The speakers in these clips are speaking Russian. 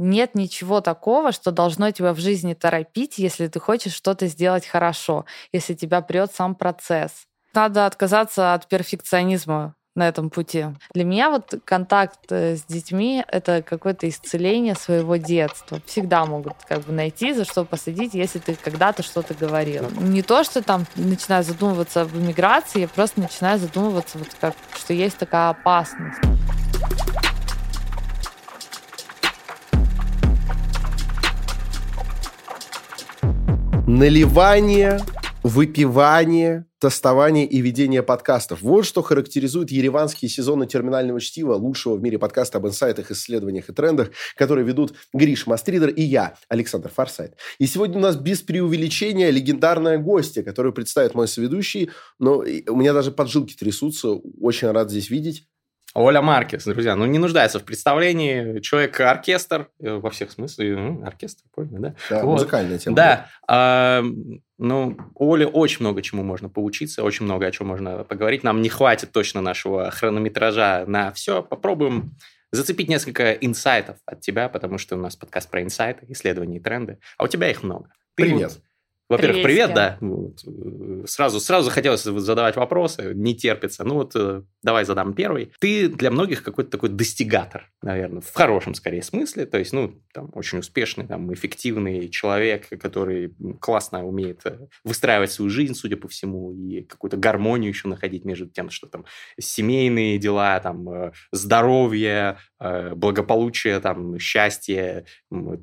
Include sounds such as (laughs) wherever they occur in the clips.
нет ничего такого, что должно тебя в жизни торопить, если ты хочешь что-то сделать хорошо, если тебя прет сам процесс. Надо отказаться от перфекционизма на этом пути. Для меня вот контакт э, с детьми — это какое-то исцеление своего детства. Всегда могут как бы найти, за что посадить, если ты когда-то что-то говорил. Не то, что там начинаю задумываться об иммиграции, я просто начинаю задумываться, вот как, что есть такая опасность. Наливание, выпивание, тестование и ведение подкастов. Вот что характеризует ереванские сезоны терминального чтива, лучшего в мире подкаста об инсайтах, исследованиях и трендах, которые ведут Гриш Мастридер и я, Александр Форсайт. И сегодня у нас без преувеличения легендарная гостья, которую представит мой соведущий. Но у меня даже поджилки трясутся. Очень рад здесь видеть. Оля Маркес, друзья, ну не нуждается в представлении. Человек-оркестр, э, во всех смыслах, ну, оркестр, понял, да? Да, вот. музыкальная тема. Да, а, ну, у Оли очень много чему можно поучиться, очень много о чем можно поговорить. Нам не хватит точно нашего хронометража на все. Попробуем зацепить несколько инсайтов от тебя, потому что у нас подкаст про инсайты, исследования и тренды, а у тебя их много. Ты Привет. Во-первых, привет, да. Э, сразу, сразу хотелось задавать вопросы, не терпится. Ну вот э, давай задам первый. Ты для многих какой-то такой достигатор, наверное, в хорошем скорее смысле. То есть, ну, там, очень успешный, там, эффективный человек, который классно умеет э, выстраивать свою жизнь, судя по всему, и какую-то гармонию еще находить между тем, что там семейные дела, там, здоровье, благополучие, там, счастье,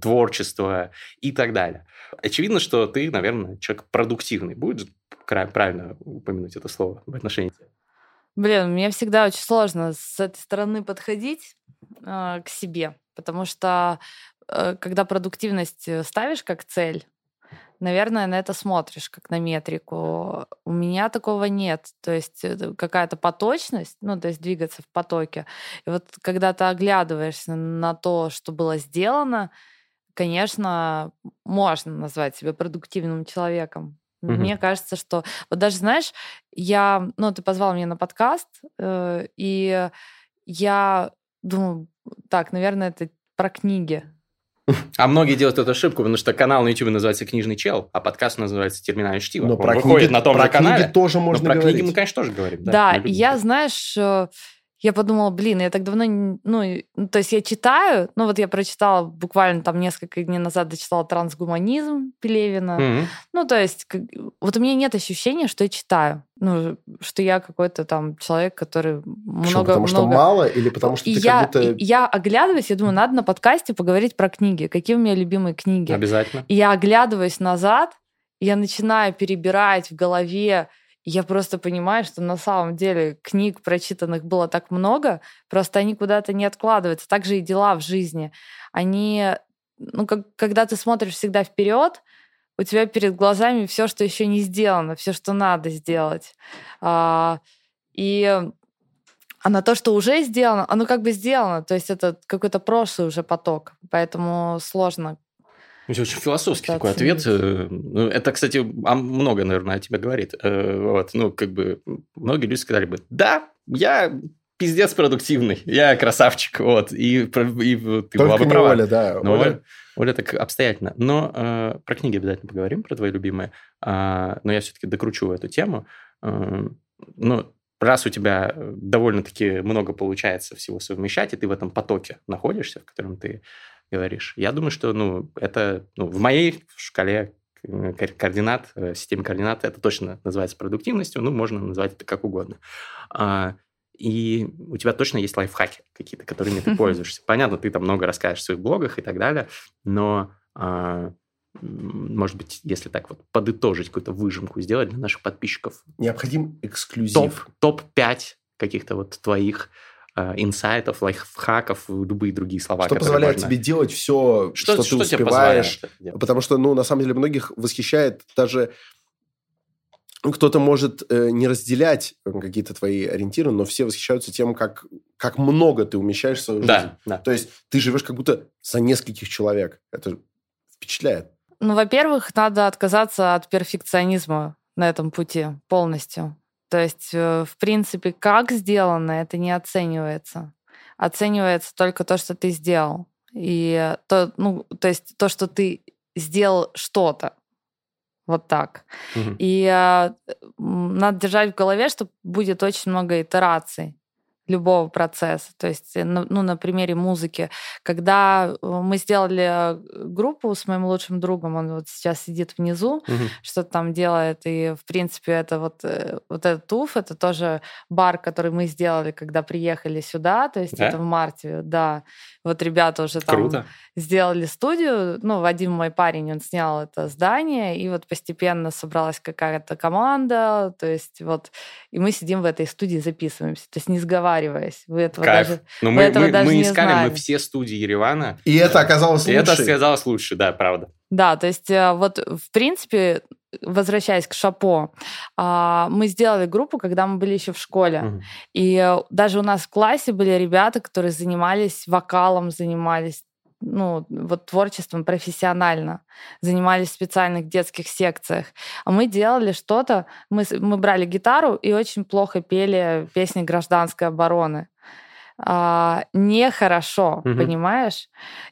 творчество и так далее. Очевидно, что ты, наверное, человек продуктивный. Будет правильно упомянуть это слово в отношении? Блин, мне всегда очень сложно с этой стороны подходить э, к себе, потому что э, когда продуктивность э, ставишь как цель, наверное, на это смотришь, как на метрику. У меня такого нет. То есть какая-то поточность, ну, то есть двигаться в потоке. И вот когда ты оглядываешься на то, что было сделано, конечно, можно назвать себя продуктивным человеком. Угу. Мне кажется, что вот даже знаешь, я, ну, ты позвал меня на подкаст, э, и я думаю, так, наверное, это про книги. А многие делают эту ошибку, потому что канал на YouTube называется «Книжный чел», а подкаст называется «Терминальное чтиво». Но Он про выходит книги, на том про же канале. тоже можно но про говорить. книги мы, конечно, тоже говорим. Да, да я, знаешь, э, я подумала, блин, я так давно, ну, ну, то есть я читаю, ну, вот я прочитала буквально там несколько дней назад, дочитала «Трансгуманизм» Пелевина. Mm-hmm. Ну, то есть как, вот у меня нет ощущения, что я читаю. Ну, что я какой-то там человек, который Почему? много... Потому много... что мало или потому что ты я, как будто... Я оглядываюсь, я думаю, надо на подкасте поговорить про книги. Какие у меня любимые книги. Обязательно. И я оглядываюсь назад, я начинаю перебирать в голове я просто понимаю, что на самом деле книг прочитанных было так много, просто они куда-то не откладываются. Так же и дела в жизни. Они, ну, как, когда ты смотришь всегда вперед, у тебя перед глазами все, что еще не сделано, все, что надо сделать. А, и а на то, что уже сделано, оно как бы сделано. То есть это какой-то прошлый уже поток. Поэтому сложно очень философский такой ответ. Э, ну, это, кстати, много, наверное, о тебе говорит. Э, вот, ну, как бы, многие люди сказали бы, да, я пиздец продуктивный, я красавчик, вот, и, и ты была бы права. Оля, да. Но Оля... Оля так обстоятельно. Но э, про книги обязательно поговорим, про твои любимые. Э, но я все-таки докручу эту тему. Э, ну, раз у тебя довольно-таки много получается всего совмещать, и ты в этом потоке находишься, в котором ты говоришь. Я думаю, что ну, это ну, в моей шкале координат, э, системе координат, это точно называется продуктивностью, ну, можно назвать это как угодно. А, и у тебя точно есть лайфхаки какие-то, которыми ты пользуешься. Понятно, ты там много расскажешь в своих блогах и так далее, но, а, может быть, если так вот подытожить какую-то выжимку сделать для наших подписчиков. Необходим эксклюзив. Топ-5 топ каких-то вот твоих Э, инсайтов, лайфхаков, любые другие слова. Что позволяет можно... тебе делать все, что, что, что ты успеваешь. Потому что, ну, на самом деле, многих восхищает даже... Ну, кто-то может э, не разделять э, какие-то твои ориентиры, но все восхищаются тем, как, как много ты умещаешь в свою жизнь. Да, да. То есть ты живешь как будто за нескольких человек. Это впечатляет. Ну, во-первых, надо отказаться от перфекционизма на этом пути полностью. То есть, э, в принципе, как сделано, это не оценивается. Оценивается только то, что ты сделал. И то, ну, то есть то, что ты сделал что-то, вот так. Мгм. И э, надо держать в голове, что будет очень много итераций любого процесса. То есть, э, ну, на примере музыки, когда э, мы сделали э, группу с моим лучшим другом, он вот сейчас сидит внизу, Мгм. что-то там делает, и, в принципе, это вот, вот этот туф, это тоже бар, который мы сделали, когда приехали сюда, то есть Да? это в марте, да. Вот ребята уже там Круто. сделали студию. Ну, Вадим, мой парень, он снял это здание, и вот постепенно собралась какая-то команда, то есть вот, и мы сидим в этой студии, записываемся, то есть не сговариваясь. Вы этого Кайф. даже... Но вы мы, этого мы, даже мы не искали, знали. мы все студии Еревана. И это оказалось И это лучше. оказалось лучше, да, правда. Да, то есть э, вот, в принципе, возвращаясь к Шапо, а, мы сделали группу, когда мы были еще в школе. Мгм. И э, даже у нас в классе были ребята, которые занимались вокалом, занимались ну, вот творчеством профессионально, занимались в специальных детских секциях. А мы делали что-то, мы, мы брали гитару и очень плохо пели песни гражданской обороны. А, нехорошо, Мгм. понимаешь?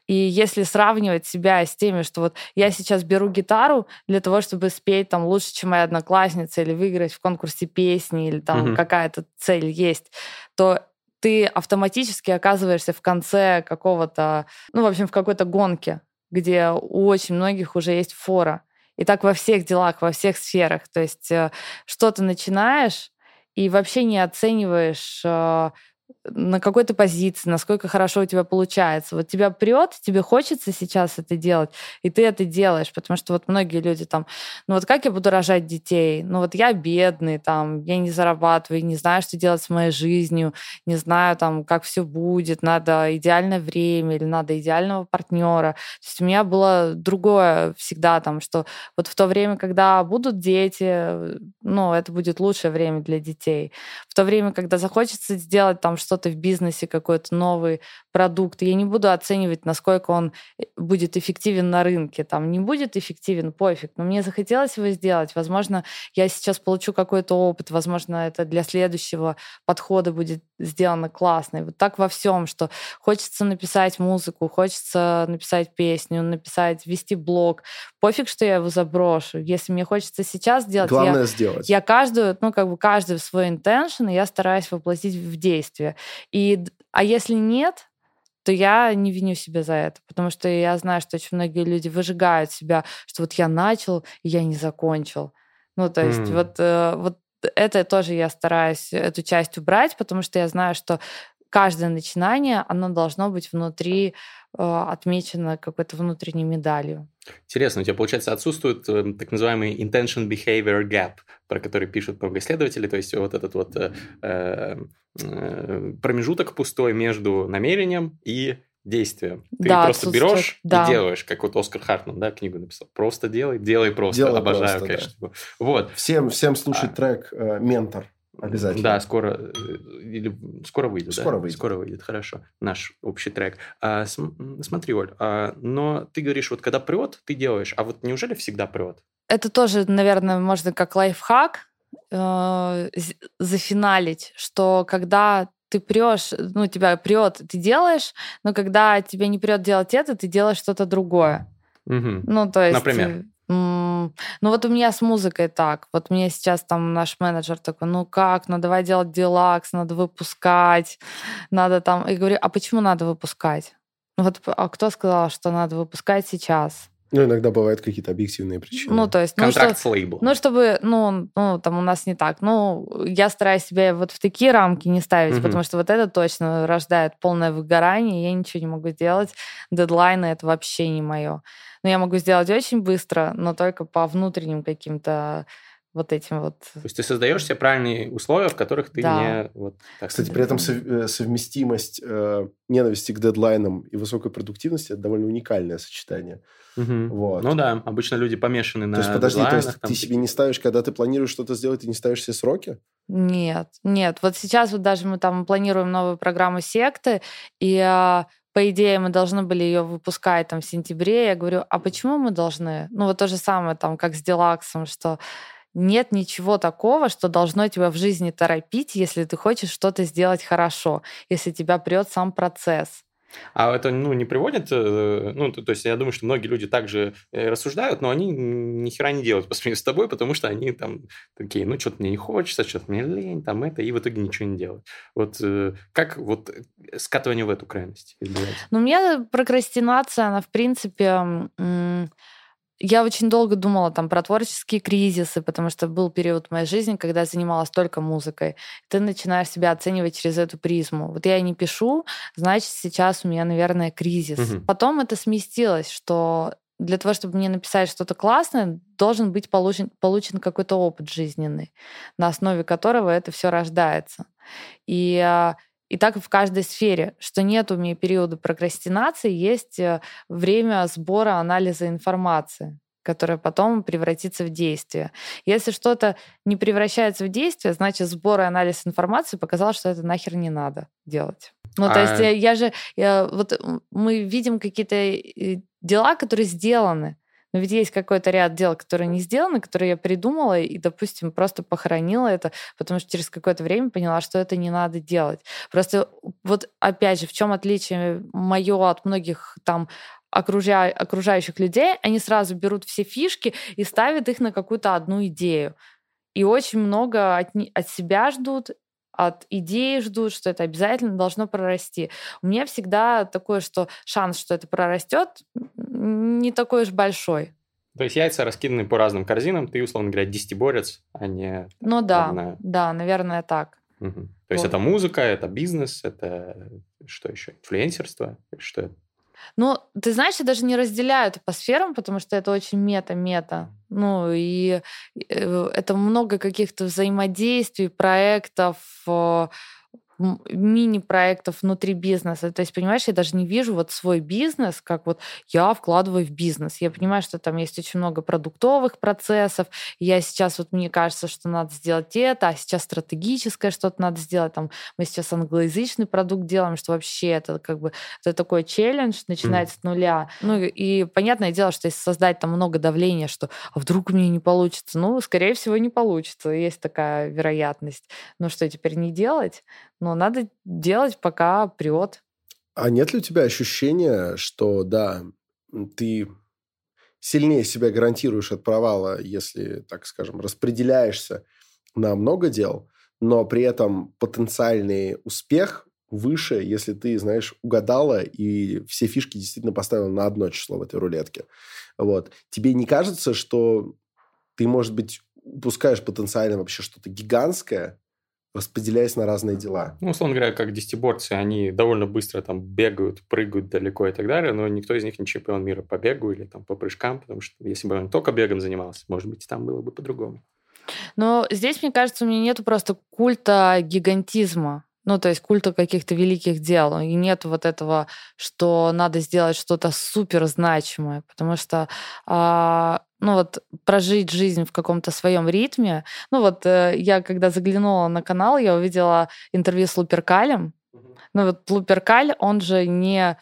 И если сравнивать себя с теми, что вот я сейчас беру гитару для того, чтобы спеть там лучше, чем моя одноклассница, или выиграть в конкурсе песни, или там Мгм. какая-то цель есть, то ты автоматически оказываешься в конце какого-то, ну, в общем, в какой-то гонке, где у очень многих уже есть фора. И так во всех делах, во всех сферах. То есть э, что ты начинаешь и вообще не оцениваешь э, на какой то позиции, насколько хорошо у тебя получается. Вот тебя прет, тебе хочется сейчас это делать, и ты это делаешь, потому что вот многие люди там, ну вот как я буду рожать детей? Ну вот я бедный, там, я не зарабатываю, не знаю, что делать с моей жизнью, не знаю, там, как все будет, надо идеальное время или надо идеального партнера. То есть у меня было другое всегда там, что вот в то время, когда будут дети, ну, это будет лучшее время для детей. В то время, когда захочется сделать там что-то в бизнесе, какой-то новый продукт, я не буду оценивать, насколько он э, будет эффективен на рынке. Там не будет эффективен, пофиг. Но мне захотелось его сделать. Возможно, я сейчас получу какой-то опыт, возможно, это для следующего подхода будет сделано классно. И вот так во всем, что хочется написать музыку, хочется написать песню, написать, вести блог. Пофиг, что я его заброшу. Если мне хочется сейчас сделать, я, Главное сделать. я каждую, ну, как бы каждый свой интеншн, я стараюсь воплотить в действие. И, а если нет, то я не виню себя за это, потому что я знаю, что очень многие люди выжигают себя, что вот я начал, и я не закончил. Ну, то есть М. вот, э, вот это тоже я стараюсь эту часть убрать, потому что я знаю, что каждое начинание, оно должно быть внутри отмечено какой-то внутренней медалью. Интересно, у тебя, получается, отсутствует э, так называемый intention behavior gap, про который пишут много исследователей, то есть вот этот вот э, э, э, промежуток пустой между намерением и действием. Ты Да, просто берешь да. и делаешь, как вот Оскар Хартман, да, книгу написал. Просто делай, делай просто. Делай Обожаю, просто, конечно. его. Вот. Всем, всем слушать А. трек э, «Ментор». Обязательно. Да, скоро э, или скоро выйдет. да? Скоро выйдет. Скоро выйдет, хорошо. Наш общий трек. А, см- смотри, Оль, а, но ты говоришь, вот когда прет, ты делаешь, а вот неужели всегда прет? Это тоже, наверное, можно как лайфхак э, зафиналить, что когда ты прешь, ну, тебя прет, ты делаешь, но когда тебе не прет делать это, ты делаешь что-то другое. Мгм. Ну, то есть... Например? Ну, вот у меня с музыкой так. Вот мне сейчас там наш менеджер такой, ну как, ну давай делать делакс, надо выпускать, надо там... И говорю, а почему надо выпускать? Ну вот, а кто сказал, что надо выпускать сейчас? Ну, иногда бывают какие-то объективные причины. Ну, то есть... ну, что- Контракт с лейблом. ну, чтобы, ну, ну, там у нас не так. Ну, я стараюсь себя вот в такие рамки не ставить, Мгм. потому что вот это точно рождает полное выгорание, я ничего не могу сделать. Дедлайны — это вообще не мое. Но я могу сделать очень быстро, но только по внутренним каким-то вот этим вот... То есть ты создаешь себе правильные условия, в которых ты Да. не... Вот, так Кстати, при этом сов- совместимость э, ненависти к дедлайнам и высокой продуктивности – это довольно уникальное сочетание. Мгм. Вот. Ну да, обычно люди помешаны на то есть, подожди, то есть там, ты себе не ставишь, когда ты планируешь что-то сделать, ты не ставишь себе сроки? Нет, нет. Вот сейчас вот даже мы там планируем новую программу секты, и а, по идее мы должны были ее выпускать там в сентябре. Я говорю, а почему мы должны? Ну вот то же самое там, как с Делаксом, что нет ничего такого, что должно тебя в жизни торопить, если ты хочешь что-то сделать хорошо, если тебя прет сам процесс. А это, ну, не приводит, э, ну, то, то есть я думаю, что многие люди также э, рассуждают, но они ни хера не делают по сравнению с тобой, потому что они там такие, ну, что-то мне не хочется, что-то мне лень, там это, и в итоге ничего не делают. Вот э, как вот скатывание в эту крайность избежать? Ну, у меня прокрастинация, она, в принципе, я очень долго думала там про творческие кризисы, потому что был период в моей жизни, когда я занималась только музыкой. Ты начинаешь себя оценивать через эту призму. Вот я не пишу, значит, сейчас у меня, наверное, кризис. Угу. Потом это сместилось, что для того, чтобы мне написать что-то классное, должен быть получен, получен какой-то опыт жизненный, на основе которого это все рождается. И а, и так в каждой сфере, что нет у меня периода прокрастинации, есть э, время сбора анализа информации которая потом превратится в действие. Если что-то не превращается в действие, значит, сбор и анализ информации показал, что это нахер не надо делать. Ну, а... то есть я, я же... Я, вот мы видим какие-то э, дела, которые сделаны, но ведь есть какой-то ряд дел, которые не сделаны, которые я придумала и, допустим, просто похоронила это, потому что через какое-то время поняла, что это не надо делать. Просто вот опять же, в чем отличие мое от многих там окружа... окружающих людей, они сразу берут все фишки и ставят их на какую-то одну идею. И очень много от, от себя ждут, от идеи ждут, что это обязательно должно прорасти. У меня всегда такое, что шанс, что это прорастет, не такой уж большой. То есть яйца раскиданы по разным корзинам, ты, условно говоря, десятиборец, а не... Ну да, одна... да, наверное, так. Угу. То вот. есть это музыка, это бизнес, это что еще? Инфлюенсерство? Что это? Ну, ты знаешь, я даже не разделяю это по сферам, потому что это очень мета-мета. Ну, и э, это много каких-то взаимодействий, проектов, э, мини-проектов внутри бизнеса. То есть, понимаешь, я даже не вижу вот свой бизнес, как вот я вкладываю в бизнес. Я понимаю, что там есть очень много продуктовых процессов. Я сейчас, вот мне кажется, что надо сделать это, а сейчас стратегическое что-то надо сделать. Там мы сейчас англоязычный продукт делаем, что вообще это как бы это такой челлендж, начинается mm. с нуля. Ну и понятное дело, что если создать там много давления, что а вдруг у меня не получится, ну, скорее всего, не получится. Есть такая вероятность. Ну что, теперь не делать? Но надо делать, пока прет. А нет ли у тебя ощущения, что, да, ты сильнее себя гарантируешь от провала, если, так скажем, распределяешься на много дел, но при этом потенциальный успех выше, если ты, знаешь, угадала и все фишки действительно поставила на одно число в этой рулетке. Вот. Тебе не кажется, что ты, может быть, упускаешь потенциально вообще что-то гигантское, распределяясь на разные дела. Ну, условно говоря, как десятиборцы, они довольно быстро там бегают, прыгают далеко и так далее, но никто из них не чемпион мира по бегу или там по прыжкам, потому что если бы он только бегом занимался, может быть, там было бы по-другому. Но здесь, мне кажется, у меня нету просто культа гигантизма. Ну, то есть культа каких-то великих дел. И нет вот этого, что надо сделать что-то супер значимое. Потому что а, ну вот прожить жизнь в каком-то своем ритме. Ну вот э, я когда заглянула на канал, я увидела интервью с Луперкалем. Ну вот Луперкаль, он же не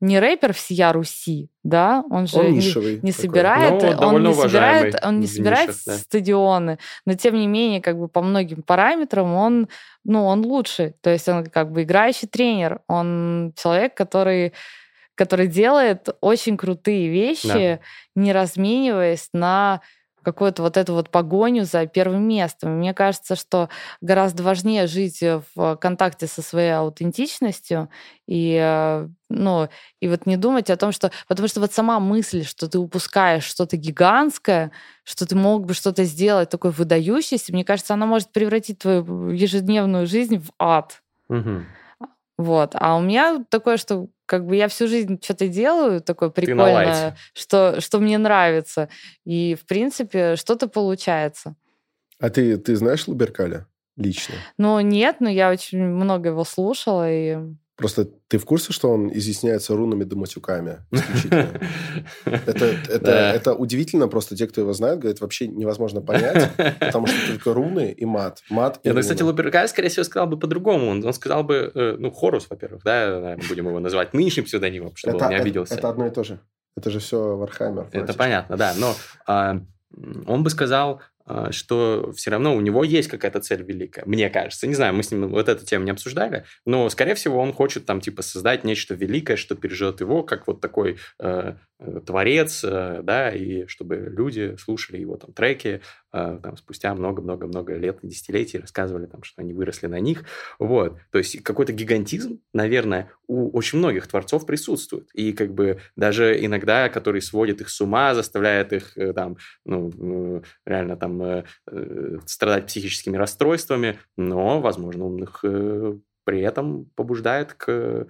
не рэпер всея Руси, да, он же он не, не собирает, ну, он не собирает, он не собирает нишах, да. стадионы, но тем не менее, как бы по многим параметрам он, ну, он лучший, то есть он как бы играющий тренер, он человек, который который делает очень крутые вещи, да. не размениваясь на какую-то вот эту вот погоню за первым местом. мне кажется, что гораздо важнее жить в контакте со своей аутентичностью и, э, ну, и вот не думать о том, что... Потому что вот сама мысль, что ты упускаешь что-то гигантское, что ты мог бы что-то сделать такое выдающееся, мне кажется, она может превратить твою ежедневную жизнь в ад. Угу. Вот. А у меня такое, что как бы я всю жизнь что-то делаю такое прикольное, что, что мне нравится. И, в принципе, что-то получается. А ты, ты знаешь Луберкаля лично? Ну, нет, но я очень много его слушала, и Просто ты в курсе, что он изъясняется рунами да матюками (laughs) Это, это, это удивительно, просто те, кто его знает, говорят, вообще невозможно понять, (laughs) потому что только руны и мат. Мат и Это, кстати, Луперкаль, скорее всего, сказал бы по-другому. Он, он сказал бы, э, ну, Хорус, во-первых, да, наверное, будем его называть нынешним псевдонимом, чтобы это, он не обиделся. Это, это одно и то же. Это же все Warhammer. Это понятно, да. Но а, он бы сказал, что все равно у него есть какая-то цель великая, мне кажется. Не знаю, мы с ним вот эту тему не обсуждали, но, скорее всего, он хочет там, типа, создать нечто великое, что переживет его, как вот такой э, творец, э, да, и чтобы люди слушали его там треки э, там, спустя много-много-много лет, десятилетий, рассказывали там, что они выросли на них. Вот. То есть какой-то гигантизм, наверное, у очень многих творцов присутствует. И как бы даже иногда, который сводит их с ума, заставляет их э, там, ну, реально там э, э, страдать психическими расстройствами, но, возможно, их при этом побуждает к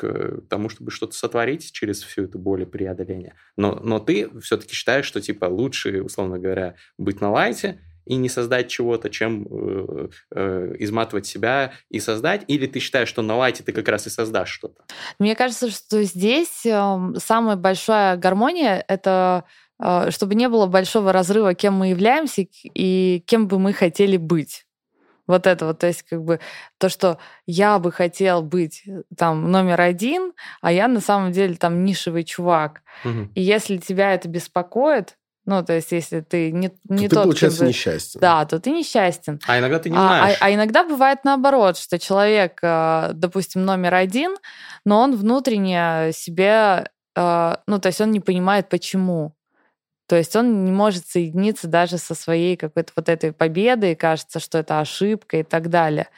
к тому, чтобы что-то сотворить через всю эту боль и преодоление. Но, но ты все-таки считаешь, что типа лучше, условно говоря, быть на лайте и не создать чего-то, чем э, э, изматывать себя и создать? Или ты считаешь, что на лайте ты как раз и создашь что-то? Мне кажется, что здесь э, самая большая гармония — это э, чтобы не было большого разрыва, кем мы являемся и кем бы мы хотели быть. Вот это вот, то есть как бы то, что я бы хотел быть э, там номер один, а я на самом деле там нишевый чувак. Угу. И если тебя это беспокоит, ну, то есть, если ты не, не то тот, ты, получается, бы, несчастен. Да, то ты несчастен. А иногда ты не а, знаешь. А, а иногда бывает наоборот, что человек, э, допустим, номер один, но он внутренне себе, э, ну, то есть он не понимает, почему. То есть он не может соединиться даже со своей какой-то вот этой победой, кажется, что это ошибка и так далее.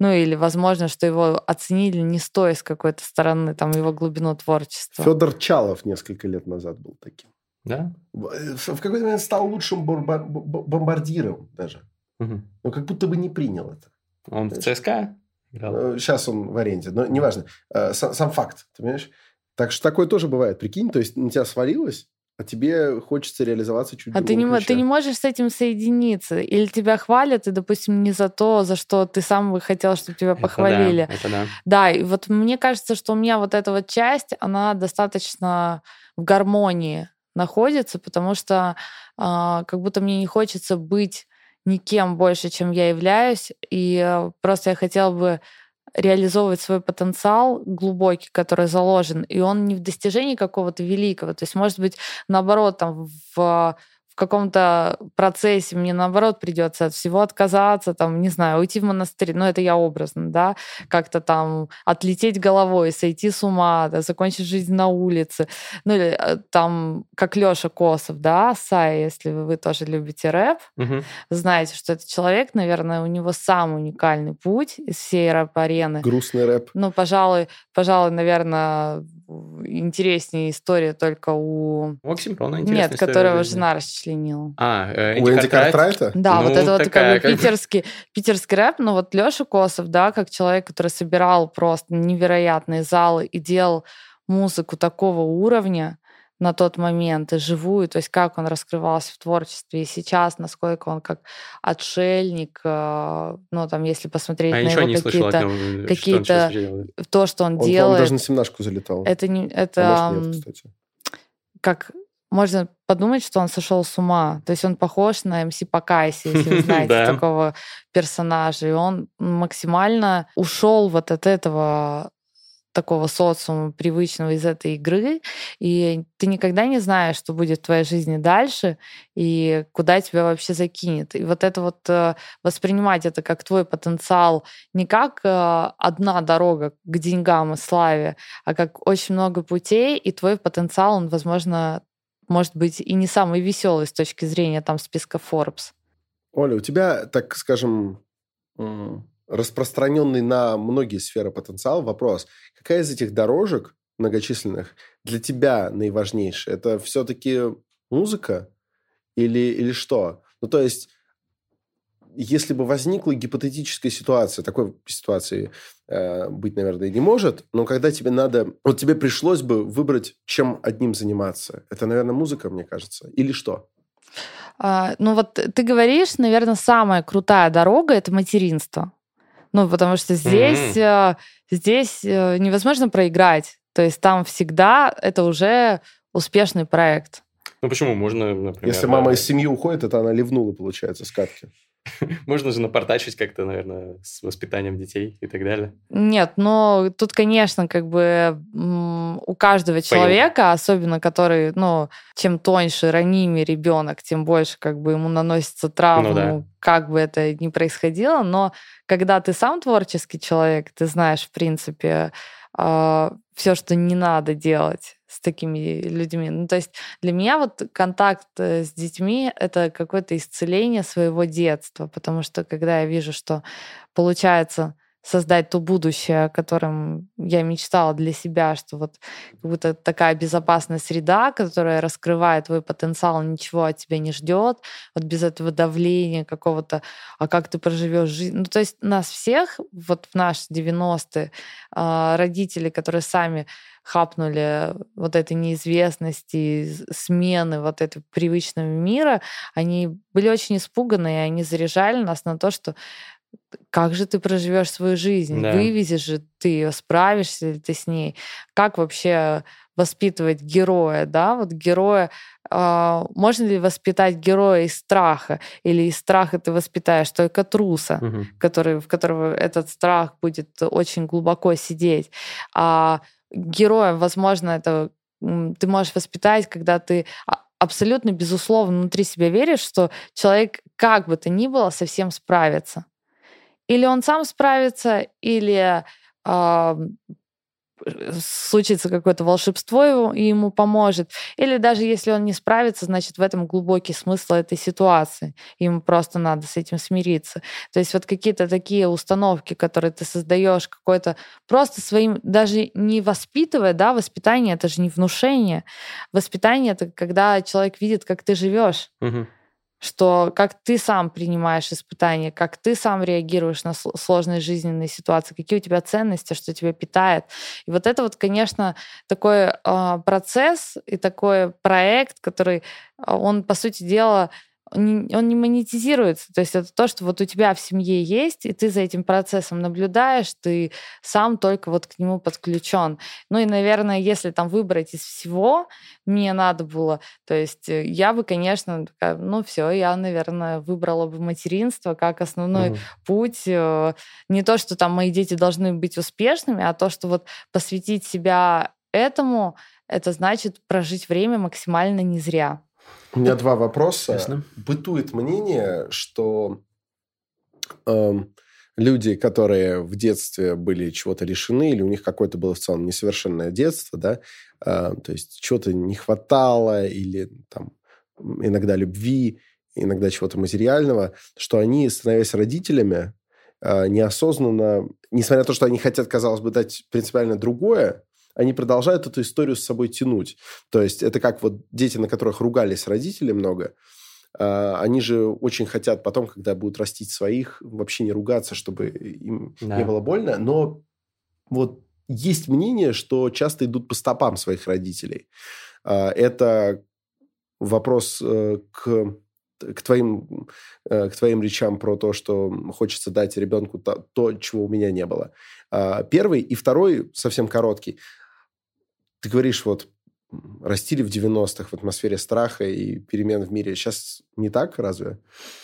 Ну или, возможно, что его оценили не с той, с какой-то стороны, там, его глубину творчества. Федор Чалов несколько лет назад был таким. Да? Э, в какой-то момент стал лучшим бомбардиром даже. Угу. Но как будто бы не принял это. Он в ЦСКА играл? Сейчас он в аренде, но неважно. Э, сам, сам факт, ты понимаешь? Так что такое тоже бывает. Прикинь, то есть на тебя свалилось, а тебе хочется реализоваться чуть А ты не, ключе. ты не можешь с этим соединиться. Или тебя хвалят, и, допустим, не за то, за что ты сам бы хотел, чтобы тебя похвалили. Это да, это да. Да, и вот мне кажется, что у меня вот эта вот часть, она достаточно в гармонии находится, потому что э, как будто мне не хочется быть никем больше, чем я являюсь, и э, просто я хотела бы реализовывать свой потенциал глубокий, который заложен, и он не в достижении какого-то великого. То есть, может быть, наоборот, там в в каком-то процессе мне наоборот придется от всего отказаться, там, не знаю, уйти в монастырь, ну это я образно, да, как-то там отлететь головой, сойти с ума, да, закончить жизнь на улице, ну или э, там, как Лёша Косов, да, Сай, если вы тоже любите рэп, угу. знаете, что этот человек, наверное, у него самый уникальный путь из всей рэп-арены. Грустный рэп. Ну, пожалуй, пожалуй, наверное, интереснее история только у... У Оксимирона Нет, которого жена расчленила. А, э, у Энди Картрайта? Да, ну, вот это вот такая, как бы питерский, питерский рэп. Ну вот Леша Косов, да, как человек, который собирал просто невероятные залы и делал музыку такого уровня, на тот момент и живую, то есть как он раскрывался в творчестве и сейчас, насколько он как отшельник, э, ну там если посмотреть а на его какие-то какие-то то, что он, он делает. Он даже на семнашку залетал. Это не это а может, нет, кстати. как можно подумать, что он сошел с ума. То есть он похож на МС Покайси, если вы (laughs) знаете такого персонажа. И он максимально ушел вот от этого такого социума, привычного из этой игры, и ты никогда не знаешь, что будет в твоей жизни дальше, и куда тебя вообще закинет. И вот это вот э, воспринимать это как твой потенциал не как э, одна дорога к деньгам и славе, а как очень много путей, и твой потенциал, он, возможно, может быть и не самый веселый с точки зрения там списка Forbes. Оля, у тебя, так скажем, распространенный на многие сферы потенциал вопрос. Какая из этих дорожек многочисленных для тебя наиважнейшая? Это все-таки музыка или, или что? Ну, то есть, если бы возникла гипотетическая ситуация, такой ситуации э, быть, наверное, не может, но когда тебе надо... Вот тебе пришлось бы выбрать, чем одним заниматься. Это, наверное, музыка, мне кажется. Или что? А, ну вот ты говоришь, наверное, самая крутая дорога – это материнство. Ну, потому что здесь, mm-hmm. здесь э, невозможно проиграть. То есть там всегда это уже успешный проект. Ну почему? Можно, например... Если мама из семьи уходит, это она ливнула, получается, с катки. (laughs) Можно же напортачить как-то, наверное, с воспитанием детей и так далее. Нет, но тут, конечно, как бы у каждого человека, особенно который, ну, чем тоньше, ранимее ребенок, тем больше как бы ему наносится травму, ну, да. как бы это ни происходило. Но когда ты сам творческий человек, ты знаешь, в принципе, а, все, что не надо делать с такими людьми. Ну, то есть для меня вот контакт э, с детьми — это какое-то исцеление своего детства, потому что когда я вижу, что получается создать то будущее, о котором я мечтала для себя, что вот как будто такая безопасная среда, которая раскрывает твой потенциал, ничего от тебя не ждет, вот без этого давления какого-то, а как ты проживешь жизнь. Ну, то есть нас всех, вот в наши 90-е, а, родители, которые сами хапнули вот этой неизвестности, смены вот этого привычного мира, они были очень испуганы, и они заряжали нас на то, что как же ты проживешь свою жизнь? Да. Вывезешь же ты ее, справишься ли ты с ней? Как вообще воспитывать героя, да? Вот героя э, можно ли воспитать героя из страха, или из страха ты воспитаешь только труса, угу. который, в которого этот страх будет очень глубоко сидеть. А героя, возможно, это ты можешь воспитать, когда ты абсолютно безусловно внутри себя веришь, что человек как бы то ни было совсем справится. Или он сам справится, или э, случится какое-то волшебство и ему поможет. Или даже если он не справится, значит, в этом глубокий смысл этой ситуации. Ему просто надо с этим смириться. То есть вот какие-то такие установки, которые ты создаешь, какой-то просто своим, даже не воспитывая, да, воспитание это же не внушение. Воспитание это когда человек видит, как ты живешь. Угу что как ты сам принимаешь испытания, как ты сам реагируешь на сложные жизненные ситуации, какие у тебя ценности, что тебя питает. И вот это вот, конечно, такой э, процесс и такой проект, который, а, он, по сути дела, он не монетизируется. То есть это то, что вот у тебя в семье есть, и ты за этим процессом наблюдаешь, ты сам только вот к нему подключен. Ну и, наверное, если там выбрать из всего, мне надо было, то есть э, я бы, конечно, такая, ну все, я, наверное, выбрала бы материнство как основной угу. путь. Э, не то, что там мои дети должны быть успешными, а то, что вот посвятить себя этому, это значит прожить время максимально не зря. У меня два вопроса. Ясно. Бытует мнение, что э, люди, которые в детстве были чего-то лишены, или у них какое-то было в целом несовершенное детство, да, э, то есть чего-то не хватало, или там иногда любви, иногда чего-то материального, что они, становясь родителями, э, неосознанно, несмотря на то, что они хотят, казалось бы, дать принципиально другое, они продолжают эту историю с собой тянуть. То есть это как вот дети, на которых ругались родители много, а, они же очень хотят потом, когда будут растить своих, вообще не ругаться, чтобы им да. не было больно. Но вот есть мнение, что часто идут по стопам своих родителей. А, это вопрос э, к к твоим, э, к твоим речам про то, что хочется дать ребенку то, то, чего у меня не было. А, первый и второй совсем короткий. Ты говоришь, вот растили в 90-х в атмосфере страха и перемен в мире. Сейчас не так, разве?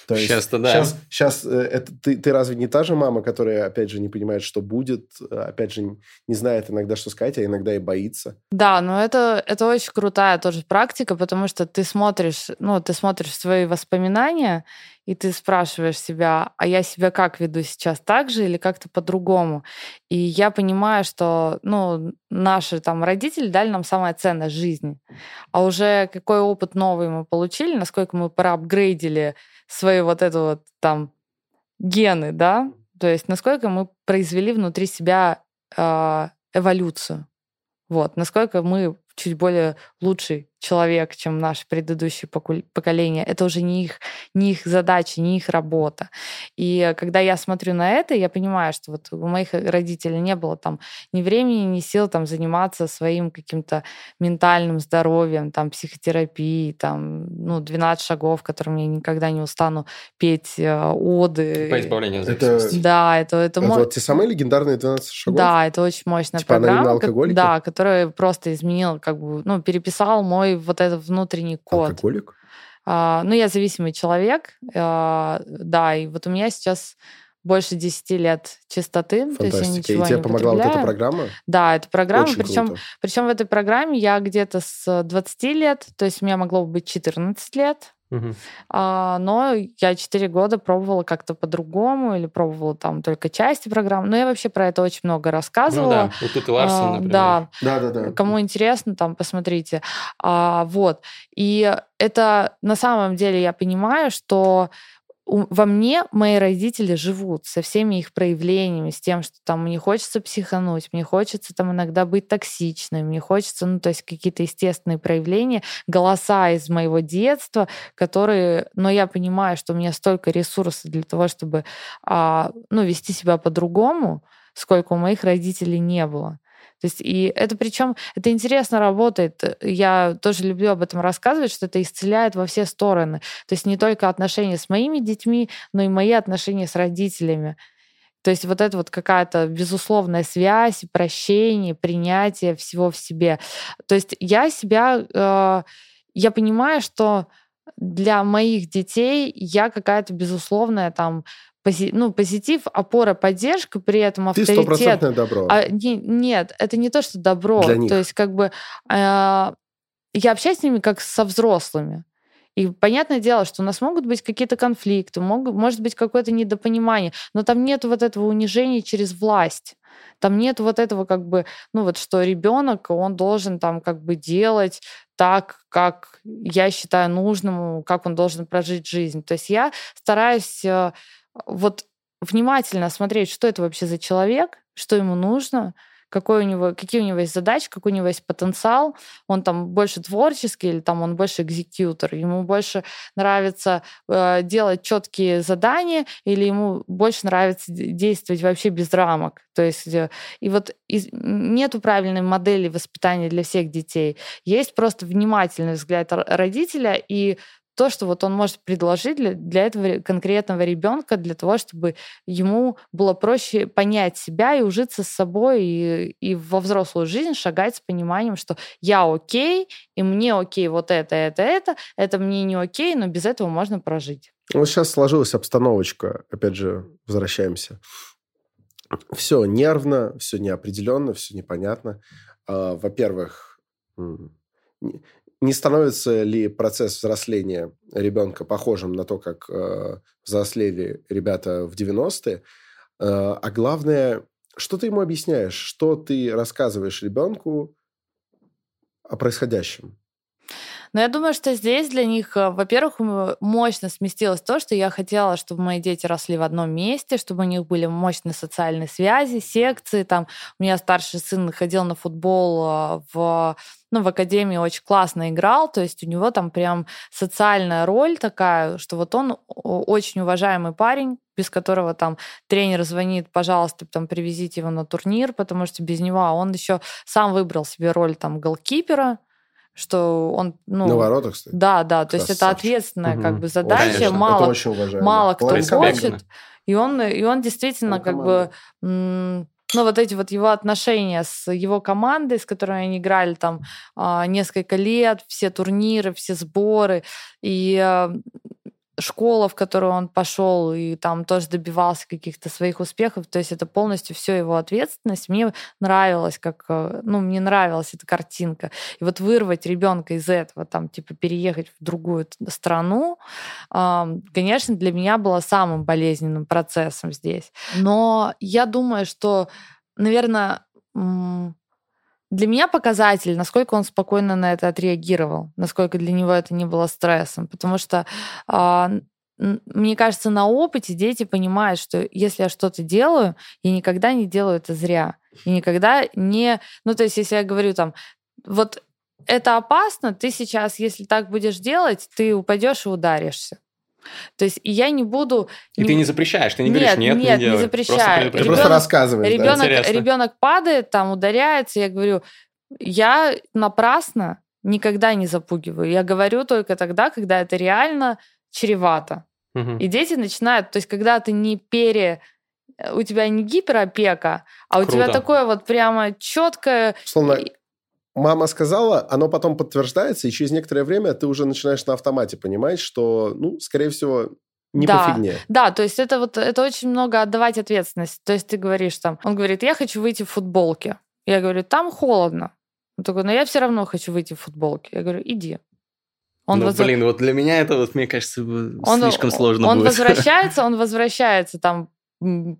То Сейчас-то да. Сейчас, сейчас э, это, ты, ты разве не та же мама, которая, опять же, не понимает, что будет, опять же, не знает иногда, что сказать, а иногда и боится? Да, но это, это очень крутая тоже практика, потому что ты смотришь, ну, ты смотришь свои воспоминания, и ты спрашиваешь себя, а я себя как веду сейчас, так же или как-то по-другому? И я понимаю, что ну, наши там родители дали нам самое ценное — жизнь. А уже какой опыт новый мы получили, насколько мы проапгрейдили свои вот это вот там гены, да? То есть насколько мы произвели внутри себя э, эволюцию. Вот, насколько мы чуть более лучший человек, чем наше предыдущее поколение. Это уже не их, не их задача, не их работа. И когда я смотрю на это, я понимаю, что вот у моих родителей не было там ни времени, ни сил там заниматься своим каким-то ментальным здоровьем, там психотерапией, там, ну, 12 шагов, которым я никогда не устану петь э, оды. По избавлению это... Да, это... Это, это вот те самые легендарные 12 шагов? Да, это очень мощная типа программа. Как... Да, которая просто изменила, как бы, ну, переписал мой вот этот внутренний код. Алкоголик? А, ну, я зависимый человек, а, да, и вот у меня сейчас больше 10 лет чистоты. Фантастика. То есть я ничего и тебе не помогла вот эта программа? Да, это программа. Очень причем, круто. причем в этой программе я где-то с 20 лет, то есть у меня могло быть 14 лет, Угу. А, но я 4 года пробовала как-то по-другому или пробовала там только части программы. Но я вообще про это очень много рассказывала. Ну да, вот тут и Ларсон, а, например. Да. да, да, да. Кому интересно, там посмотрите. А, вот. И это на самом деле я понимаю, что во мне мои родители живут со всеми их проявлениями, с тем, что там мне хочется психануть, мне хочется там иногда быть токсичной, мне хочется, ну, то есть какие-то естественные проявления, голоса из моего детства, которые, но я понимаю, что у меня столько ресурсов для того, чтобы, а, ну, вести себя по-другому, сколько у моих родителей не было. То есть, и это причем, это интересно работает. Я тоже люблю об этом рассказывать, что это исцеляет во все стороны. То есть не только отношения с моими детьми, но и мои отношения с родителями. То есть вот это вот какая-то безусловная связь, прощение, принятие всего в себе. То есть я себя, э, я понимаю, что для моих детей я какая-то безусловная там пози, ну, позитив, опора, поддержка, при этом авторитет. Ты стопроцентное добро. А, не, нет, это не то, что добро. Для них. То есть как бы э, я общаюсь с ними как со взрослыми. И понятное дело, что у нас могут быть какие-то конфликты, могут, может быть какое-то недопонимание, но там нет вот этого унижения через власть. Там нет вот этого как бы, ну вот что ребенок, он должен там как бы делать так, как я считаю нужным, как он должен прожить жизнь. То есть я стараюсь э, вот внимательно смотреть, что это вообще за человек, что ему нужно, какой у него, какие у него есть задачи, какой у него есть потенциал. Он там больше творческий или там он больше экзекьютор. Ему больше нравится э, делать четкие задания или ему больше нравится действовать вообще без рамок. То есть э, и вот из, нету правильной модели воспитания для всех детей. Есть просто внимательный взгляд родителя и то, что вот он может предложить для, для этого конкретного ребенка, для того, чтобы ему было проще понять себя и ужиться с собой, и, и во взрослую жизнь шагать с пониманием, что я окей, и мне окей вот это, это, это, это мне не окей, но без этого можно прожить. Вот сейчас сложилась обстановочка, опять же, возвращаемся. Все нервно, все неопределенно, все непонятно. А, во-первых, не становится ли процесс взросления ребенка похожим на то, как э, взрослели ребята в 90-е? Э, а главное, что ты ему объясняешь, что ты рассказываешь ребенку о происходящем? Но я думаю, что здесь для них, э, во-первых, мощно сместилось то, что я хотела, чтобы мои дети росли в одном месте, чтобы у них были мощные социальные связи, секции. Там у меня старший сын ходил на футбол э, в ну, в академии очень классно играл, то есть у него там прям социальная роль такая, что вот он очень уважаемый парень, без которого там тренер звонит, пожалуйста, там привезите его на турнир, потому что без него а он еще сам выбрал себе роль там голкипера, что он, ну... На воротах, кстати. Да, да, то есть это ответственная угу. как бы задача, Конечно. мало, очень мало кто Лариса хочет. И он, и он действительно как бы... Ну, вот эти вот его отношения с его командой, с которой они играли там а, несколько лет, все турниры, все сборы, и а, школа, в которую он пошел и там тоже добивался каких-то своих успехов. То есть это полностью все его ответственность. Мне нравилось, как, э, ну, мне нравилась эта картинка. И вот вырвать ребенка из этого, там, типа, переехать в другую страну, конечно, для меня было самым болезненным процессом здесь. Но я думаю, что, наверное, для меня показатель, насколько он спокойно на это отреагировал, насколько для него это не было стрессом. Потому что а, мне кажется, на опыте дети понимают, что если я что-то делаю, я никогда не делаю это зря. И никогда не... Ну, то есть, если я говорю там, вот это опасно, ты сейчас, если так будешь делать, ты упадешь и ударишься. То есть я не буду... И не... ты не запрещаешь, ты не говоришь, нет, нет, не, не запрещаю. Просто, ты просто рассказываешь. Ребенок, да? ребенок падает, там ударяется, я говорю, я напрасно никогда не запугиваю. Я говорю только тогда, когда это реально чревато. Угу. И дети начинают, то есть когда ты не пере у тебя не гиперопека, а у тебя такое вот прямо четкое... Словно мама сказала, оно потом подтверждается, и через некоторое время ты уже начинаешь на автомате понимать, что, ну, скорее всего, не да, по фигне. Да, то есть это вот это очень много отдавать ответственность. То есть ты говоришь там, он говорит, я хочу выйти в футболке. Я говорю, там холодно. Он такой, но я все равно хочу выйти в футболке. Я говорю, иди. Он ну, возвра... блин, вот для меня это, вот, мне кажется, он, слишком сложно он будет. возвращается, (laughs) он возвращается там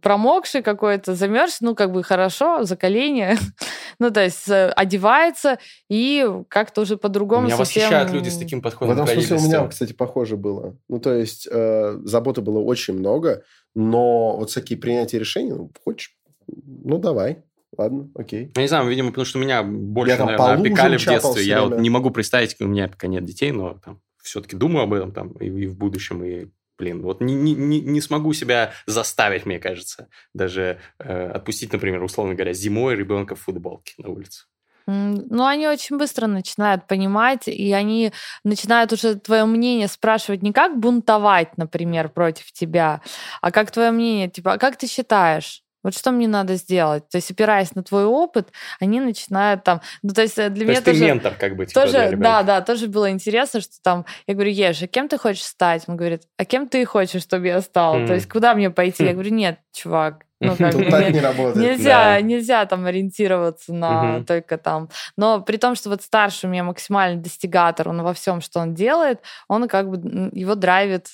промокший какой-то, замерз, ну, как бы хорошо, за колени. (laughs) ну, то есть э, одевается и как-то уже по-другому Меня совсем... восхищают люди с таким подходом В этом смысле у меня, кстати, похоже было. Ну, то есть э, заботы было очень много, но вот всякие принятия решений, ну, хочешь, ну, давай. Ладно, окей. Я не знаю, видимо, потому что меня больше, я, наверное, опекали в детстве. Я вот не могу представить, у меня пока нет детей, но там все-таки думаю об этом там и, и в будущем, и блин, вот не, не, не смогу себя заставить, мне кажется, даже э, отпустить, например, условно говоря, зимой ребенка в футболке на улицу. Ну, они очень быстро начинают понимать, и они начинают уже твое мнение спрашивать не как бунтовать, например, против тебя, а как твое мнение, типа, а как ты считаешь? Вот что мне надо сделать? То есть, опираясь на твой опыт, они начинают там... Ну, то есть, э, для то меня есть тоже... ты ментор, как бы, типа, тоже, Да, да, тоже было интересно, что там... Я говорю, Ешь, а кем ты хочешь стать? Он говорит, а кем ты хочешь, чтобы я стал? Mm. То есть, куда мне пойти? Я говорю, нет, чувак, ну, (laughs) как Тут бы, так не работает. Нельзя, да. нельзя там ориентироваться на угу. только там. Но при том, что вот старший у меня максимальный достигатор, он во всем, что он делает, он как бы его драйвит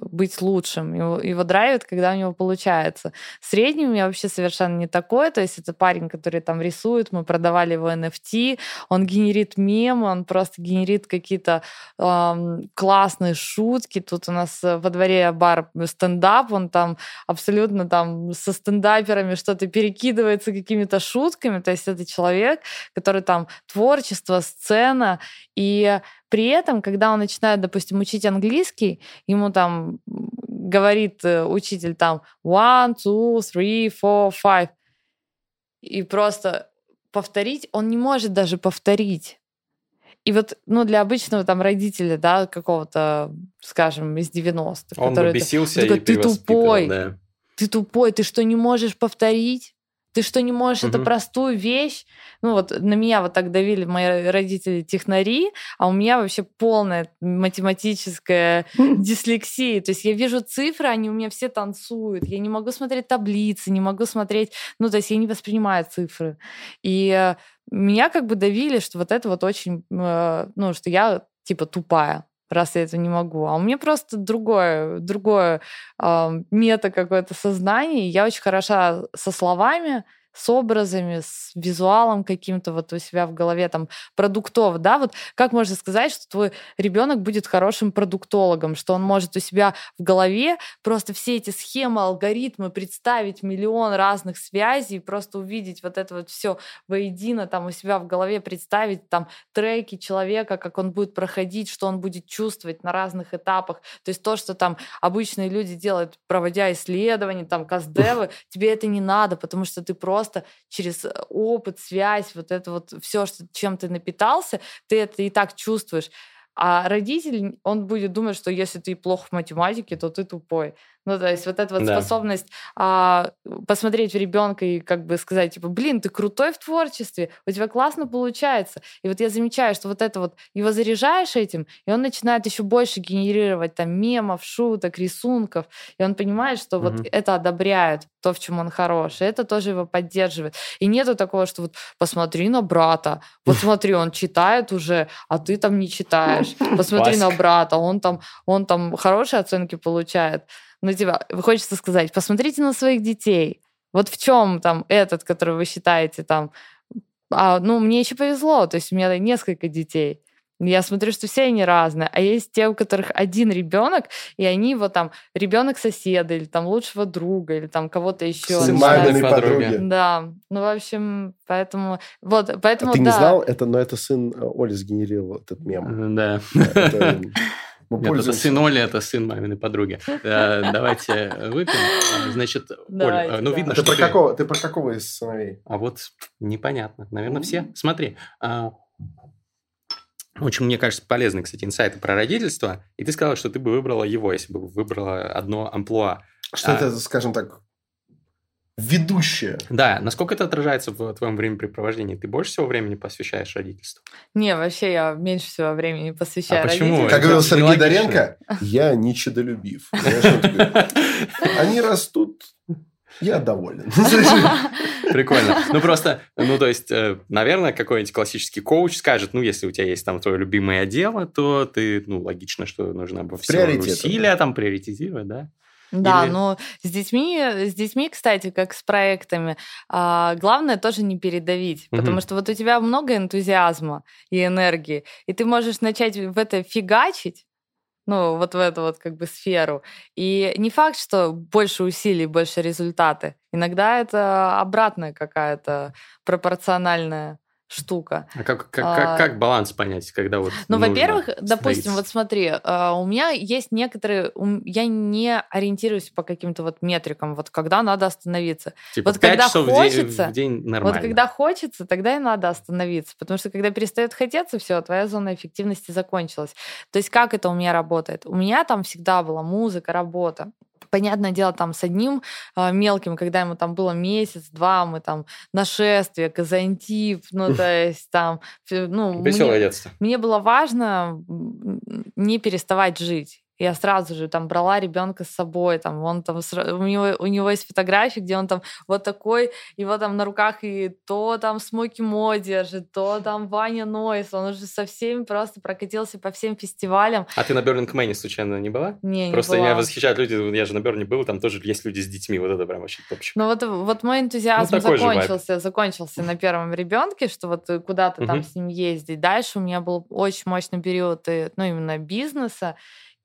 быть лучшим. Его, его драйвит, когда у него получается. Средний у меня вообще совершенно не такой. То есть это парень, который там рисует, мы продавали его NFT, он генерит мемы, он просто генерит какие-то эм, классные шутки. Тут у нас э, во дворе бар стендап, он там абсолютно там со стендаперами что-то перекидывается какими-то шутками. То есть это человек, который там творчество, сцена, и при этом, когда он начинает, допустим, учить английский, ему там говорит э, учитель там one, two, three, four, five, и просто повторить, он не может даже повторить. И вот, ну, для обычного там родителя, да, какого-то, скажем, из 90-х. Он который, бесился такой, ты тупой, да. ты тупой, ты что, не можешь повторить? Ты что, не можешь угу. эту простую вещь? Ну вот на меня вот так давили мои родители технари, а у меня вообще полная математическая дислексия. То есть я вижу цифры, они у меня все танцуют. Я не могу смотреть таблицы, не могу смотреть... Ну, то есть я не воспринимаю цифры. И меня как бы давили, что вот это вот очень... Э, ну, что я типа тупая раз я это не могу. А у меня просто другое, другое э, мета какое-то сознание. Я очень хороша со словами, с образами, с визуалом каким-то вот у себя в голове, там, продуктов, да, вот как можно сказать, что твой ребенок будет хорошим продуктологом, что он может у себя в голове просто все эти схемы, алгоритмы представить миллион разных связей, просто увидеть вот это вот все воедино там у себя в голове, представить там треки человека, как он будет проходить, что он будет чувствовать на разных этапах. То есть то, что там обычные люди делают, проводя исследования, там, каздевы, (laughs) тебе это не надо, потому что ты просто просто через э, опыт, связь, вот это вот все, что, чем ты напитался, ты это и так чувствуешь. А родитель, он будет думать, что если ты плохо в математике, то ты тупой. Ну, то есть вот эта вот да. способность а, посмотреть в ребенка и как бы сказать, типа, блин, ты крутой в творчестве, у тебя классно получается. И вот я замечаю, что вот это вот, его заряжаешь этим, и он начинает еще больше генерировать там мемов, шуток, рисунков, и он понимает, что угу. вот это одобряет, то, в чем он хорош, и это тоже его поддерживает. И нету такого, что вот посмотри на брата, вот (laughs) смотри, он читает уже, а ты там не читаешь. Посмотри на брата, он там, он там хорошие оценки получает. Ну, типа, хочется сказать, посмотрите на своих детей. Вот в чем там этот, который вы считаете там... А, ну, мне еще повезло, то есть у меня несколько детей. Я смотрю, что все они разные. А есть те, у которых один ребенок, и они вот там ребенок соседа, или там лучшего друга, или там кого-то еще. Сын маминой подруги. Да. Ну, в общем, поэтому... Вот, поэтому, а ты да. не знал, это, но это сын э, Оли сгенерировал этот мем. Да. Это, (laughs) это сын Оли, это сын маминой подруги. Э, давайте выпьем. Значит, Оля, ну видно, что... Ты про какого, ты про какого из сыновей? А вот непонятно. Наверное, все. Смотри, а, очень, мне кажется, полезны, кстати, инсайты про родительство. И ты сказала, что ты бы выбрала его, если бы выбрала одно амплуа. Что а... это, скажем так, ведущая. Да, насколько это отражается в твоем времяпрепровождении? Ты больше всего времени посвящаешь родительству? Не, вообще я меньше всего времени посвящаю А почему? Как говорил Сергей нелогично. Доренко, я не такой, (laughs) Они растут, я доволен. (laughs) Прикольно. Ну, просто, ну, то есть, э, наверное, какой-нибудь классический коуч скажет, ну, если у тебя есть там твое любимое дело, то ты, ну, логично, что нужно бы все Приоритеты. усилия там приоритизировать, да? Да, Или- но с детьми, с детьми, кстати, как с проектами, а, главное тоже не передавить, Мгм. потому что вот у тебя много энтузиазма и энергии, и ты можешь начать в это фигачить, ну, вот в эту вот как бы сферу. И не факт, что больше усилий, больше результаты. Иногда это обратная какая-то пропорциональная штука. А как, как, А. как, как баланс понять, когда вот Ну, во-первых, допустим, вот смотри, а, у меня есть некоторые, я не ориентируюсь по каким-то вот метрикам, вот когда надо остановиться. Типа, вот пять когда часов в день- хочется, в день нормально. Вот когда хочется, тогда и надо остановиться, потому что когда перестает хотеться, все, твоя зона эффективности закончилась. То есть как это у меня работает? У меня там всегда была музыка, работа. Понятное дело, там с одним а, мелким, когда ему там было месяц-два, мы там нашествие, казантип, ну, то есть там... Ну, Веселое мне- детство. мне было важно не переставать жить. Я сразу же там брала ребенка с собой, там он там у него у него есть фотографии, где он там вот такой, его там на руках и то там Смоки Мо держит, то там Ваня Нойс, он уже со всеми просто прокатился по всем фестивалям. А ты на Burning Man случайно не была? Не, не Просто была. меня восхищают люди, я же на Берне был, там тоже есть люди с детьми, вот это прям вообще топчик. Ну вот, вот мой энтузиазм Ну, же вайб. закончился, закончился на первом ребенке, что вот куда-то там с ним ездить. Дальше у меня был очень мощный период, э, ну именно бизнеса,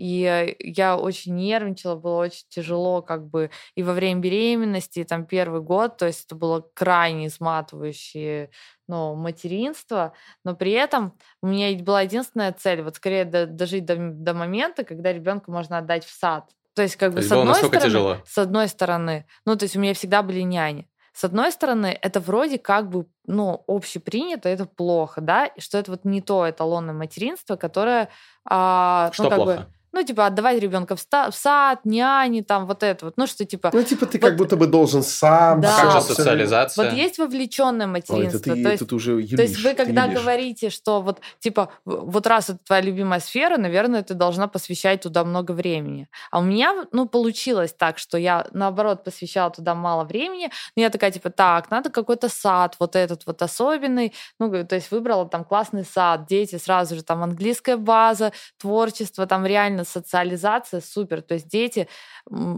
и я очень нервничала, было очень тяжело как бы и во время беременности, и там первый год, то есть это было крайне изматывающее ну, материнство, но при этом у меня была единственная цель, вот скорее до- дожить до, до момента, когда ребенка можно отдать в сад. То есть как То бы с одной стороны, тяжело? с одной стороны, ну, то есть у меня всегда были няни. С одной стороны, это вроде как бы, ну, общепринято, это плохо, да, что это вот не то эталонное материнство, которое, а, Что ну, как плохо? бы, ну, типа, отдавать ребенка в, ста- в сад, няни, там, вот это вот, ну, что, типа, Ну, типа, ты Вот- как будто бы должен сам. Да. А как же социализация? вот есть вовлеченное Ой, это материнство, ты, то есть это уже то есть вы юлишь, когда юлишь. говорите, что вот типа вот раз это твоя любимая сфера, наверное, ты должна посвящать туда много времени. А у меня ну получилось так, что я наоборот посвящала туда мало времени, но я такая типа так, надо какой-то сад, вот этот вот особенный, ну то есть выбрала там классный сад, дети сразу же там английская база, творчество, там реально социализация супер, то есть дети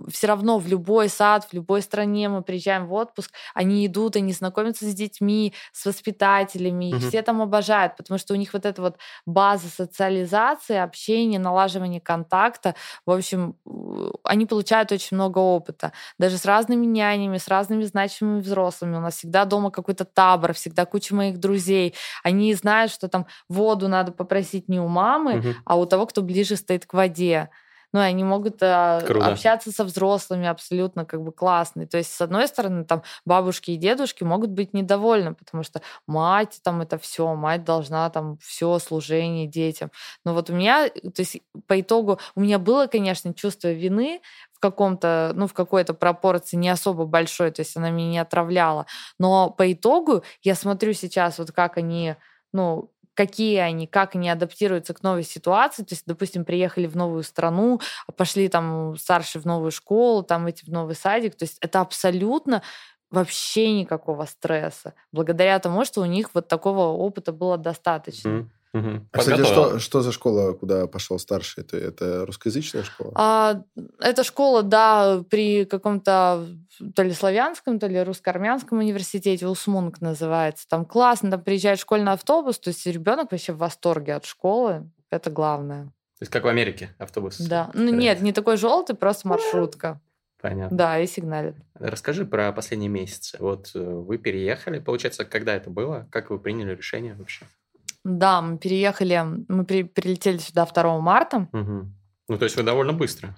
все равно в любой сад, в любой стране мы приезжаем в отпуск, они идут, они знакомятся с детьми, с воспитателями, их Мгм. все там обожают, потому что у них вот эта вот база социализации, общения, налаживания контакта, в общем, они получают очень много опыта, даже с разными нянями, с разными значимыми взрослыми. У нас всегда дома какой-то табор, всегда куча моих друзей. Они знают, что там воду надо попросить не у мамы, Мгм. а у того, кто ближе стоит к воде. Ну, и они могут а, Круто. общаться со взрослыми абсолютно как бы классные. То есть, с одной стороны, там бабушки и дедушки могут быть недовольны, потому что мать там это все, мать должна там все служение детям. Но вот у меня, то есть по итогу у меня было, конечно, чувство вины в каком-то, ну, в какой-то пропорции не особо большой, то есть она меня не отравляла. Но по итогу я смотрю сейчас вот как они, ну, какие они, как они адаптируются к новой ситуации. То есть, допустим, приехали в новую страну, а пошли там старшие в новую школу, там эти в новый садик. То есть это абсолютно вообще никакого стресса. Благодаря тому, что у них вот такого опыта было достаточно. Мгм. Мгм. А, кстати, Подготовила. что, что за школа, куда пошел старший? Это, это русскоязычная школа? А, эта школа, да, при каком-то то ли славянском, то ли русско-армянском университете, Усмунг называется. Там классно, там приезжает школьный автобус, то есть ребенок вообще в восторге от школы. Это главное. То есть как в Америке автобус? Да. Ну нет, не такой желтый, просто маршрутка. Понятно. Да, и сигналит. Расскажи про последние месяцы. Вот э, вы переехали, получается, когда это было? Как вы приняли решение вообще? Да, мы переехали, мы при- прилетели сюда 2 марта. Мгм. Ну, то есть вы довольно быстро.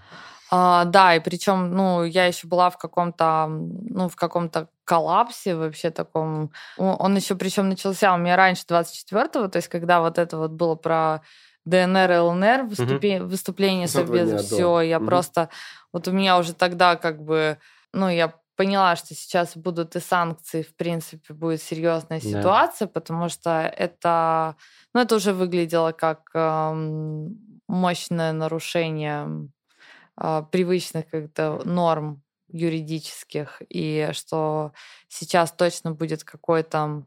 А, да, и причем, ну, я еще была в каком-то, ну, в каком-то коллапсе вообще таком. Он еще причем начался у меня раньше 24-го, то есть когда вот это вот было про ДНР и ЛНР, выступе- выступление За два Совбеза, все, я Мгм. просто, вот у меня уже тогда как бы, ну, я поняла, что сейчас будут и санкции, в принципе, будет серьезная ситуация, да. потому что это, ну, это уже выглядело как э, мощное нарушение э, привычных как-то норм юридических, и что сейчас точно будет какой-то,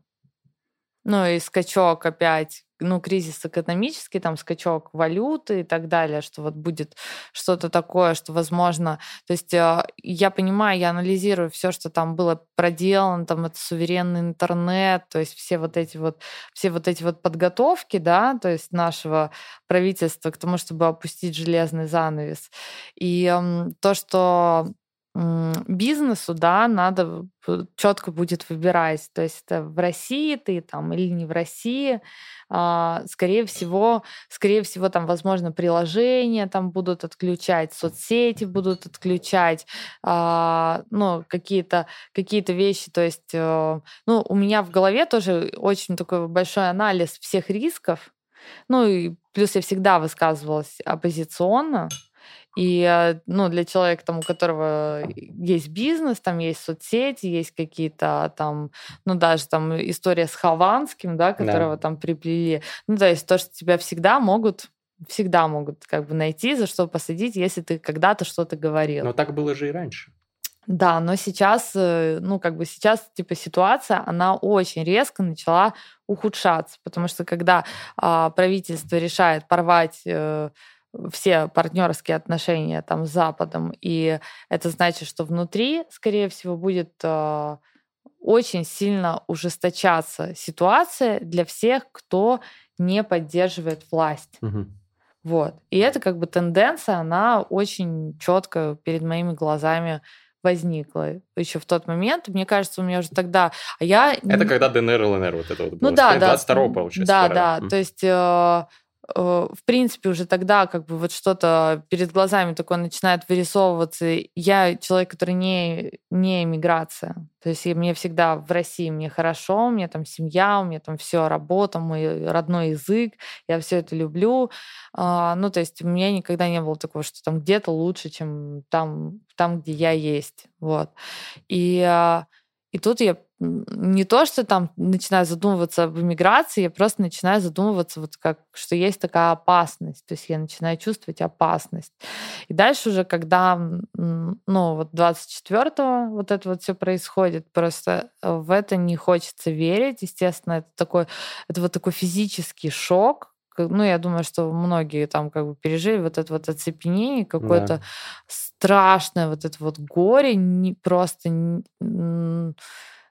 ну, и скачок опять ну, кризис экономический, там, скачок валюты и так далее, что вот будет что-то такое, что возможно... То есть э, я понимаю, я анализирую все, что там было проделано, там, это суверенный интернет, то есть все вот эти вот, все вот эти вот подготовки, да, то есть нашего правительства к тому, чтобы опустить железный занавес. И то, что бизнесу, да, надо четко будет выбирать, то есть это в России ты там или не в России, а, скорее всего, скорее всего там, возможно, приложения там будут отключать, соцсети будут отключать, а, ну какие-то какие-то вещи, то есть, э, ну у меня в голове тоже очень такой большой анализ всех рисков, ну и плюс я всегда высказывалась оппозиционно, и э, ну, для человека, там, у которого есть бизнес, там есть соцсети, есть какие-то там, ну, даже там история с Хованским, да, которого да. там приплели. Ну, то есть то, что тебя всегда могут всегда могут как бы найти, за что посадить, если ты когда-то что-то говорил. Но так было же и раньше. Да, но сейчас, э, ну, как бы сейчас, типа, ситуация, она очень резко начала ухудшаться, потому что когда а, правительство решает порвать э, все партнерские отношения там с Западом, и это значит, что внутри, скорее всего, будет э, очень сильно ужесточаться ситуация для всех, кто не поддерживает власть. Угу. Вот. И это как бы тенденция, она очень четко перед моими глазами возникла еще в тот момент. Мне кажется, у меня уже тогда... А я... Это когда ДНР, ЛНР вот это вот было. Ну да, да. 22 получается. Да, да. Mm. То есть Э, в принципе, уже тогда как бы вот что-то перед глазами такое начинает вырисовываться. Я человек, который не, не эмиграция. То есть мне всегда в России мне хорошо, у меня там семья, у меня там все, работа, мой родной язык, я все это люблю. А, ну, то есть у меня никогда не было такого, что там где-то лучше, чем там, там где я есть. Вот. И а, и тут я не то, что там начинаю задумываться об иммиграции, я просто начинаю задумываться, вот как, что есть такая опасность. То есть я начинаю чувствовать опасность. И дальше уже, когда, ну, вот 24-го вот это вот все происходит, просто в это не хочется верить. Естественно, это такой, это вот такой физический шок, ну, я думаю, что многие там как бы пережили вот это вот оцепенение, какое-то да. страшное вот это вот горе, не просто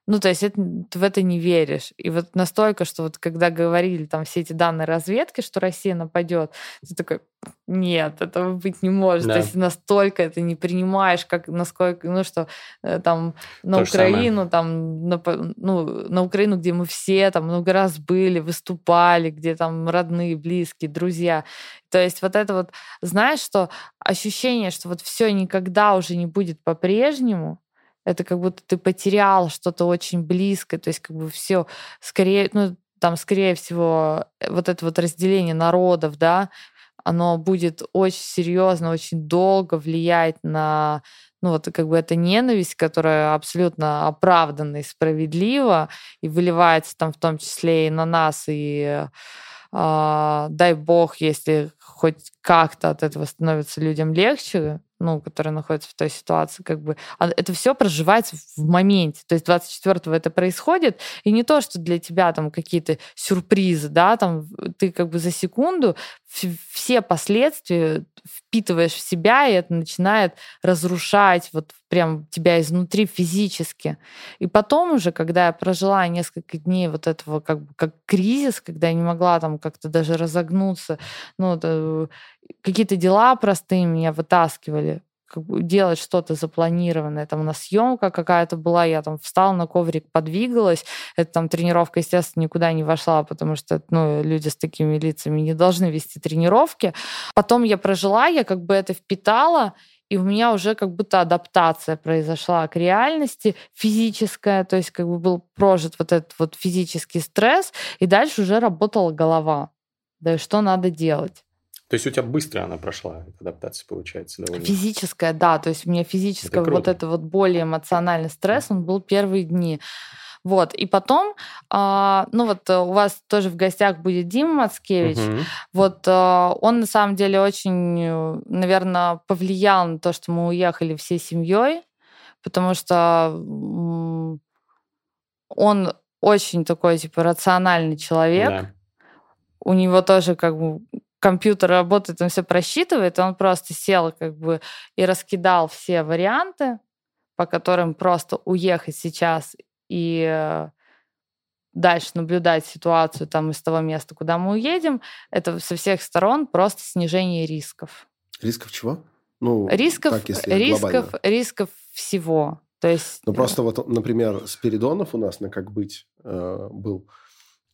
ну, то есть это, ты в это не веришь. И вот настолько, что вот когда говорили там все эти данные разведки, что Россия нападет, ты такой, нет, этого быть не может. Да. То есть настолько это не принимаешь, как насколько, ну что, э, там на То Украину, там, на, ну, на Украину, где мы все там много раз были, выступали, где там родные, близкие, друзья. То есть вот это вот, знаешь, что ощущение, что вот все никогда уже не будет по-прежнему, это как будто ты потерял что-то очень близкое, то есть как бы все скорее, ну, там, скорее всего, э, вот это вот разделение народов, да, оно будет очень серьезно, очень долго влиять на, ну, вот как бы эта ненависть, которая абсолютно оправданна и справедлива, и выливается там в том числе и на нас, и э, дай бог, если хоть как-то от этого становится людям легче, ну, которые находятся в той ситуации, как бы, а это все проживается в моменте. То есть 24-го это происходит, и не то, что для тебя там какие-то сюрпризы, да, там ты как бы за секунду все последствия впитываешь в себя, и это начинает разрушать вот прям тебя изнутри физически. И потом уже, когда я прожила несколько дней вот этого как бы как кризис, когда я не могла там как-то даже разогнуться, ну, какие-то дела простые меня вытаскивали, делать что-то запланированное. Там у нас съемка какая-то была, я там встала на коврик, подвигалась. Это там тренировка, естественно, никуда не вошла, потому что ну, люди с такими лицами не должны вести тренировки. Потом я прожила, я как бы это впитала, и у меня уже как будто адаптация произошла к реальности физическая, то есть как бы был прожит вот этот вот физический стресс, и дальше уже работала голова. Да и что надо делать? То есть у тебя быстро она прошла, адаптация, получается, довольно? Физическая, да. То есть у меня физическая Это вот это вот более эмоциональный стресс, он был первые дни. Вот. И потом, а, ну вот э, у вас тоже в гостях будет Дима Мацкевич. Мгм. Вот э, он на самом деле очень, наверное, повлиял на то, что мы уехали всей семьей, потому что он очень такой, типа, рациональный человек. Да. У него тоже как бы компьютер работает, он все просчитывает, он просто сел как бы и раскидал все варианты, по которым просто уехать сейчас и э, дальше наблюдать ситуацию там из того места, куда мы уедем, это со всех сторон просто снижение рисков. Рисков чего? Ну, Рисков, так, если рисков, глобально. рисков всего. То есть, Ну, просто вот, например, Спиридонов у нас на «Как быть» э, был.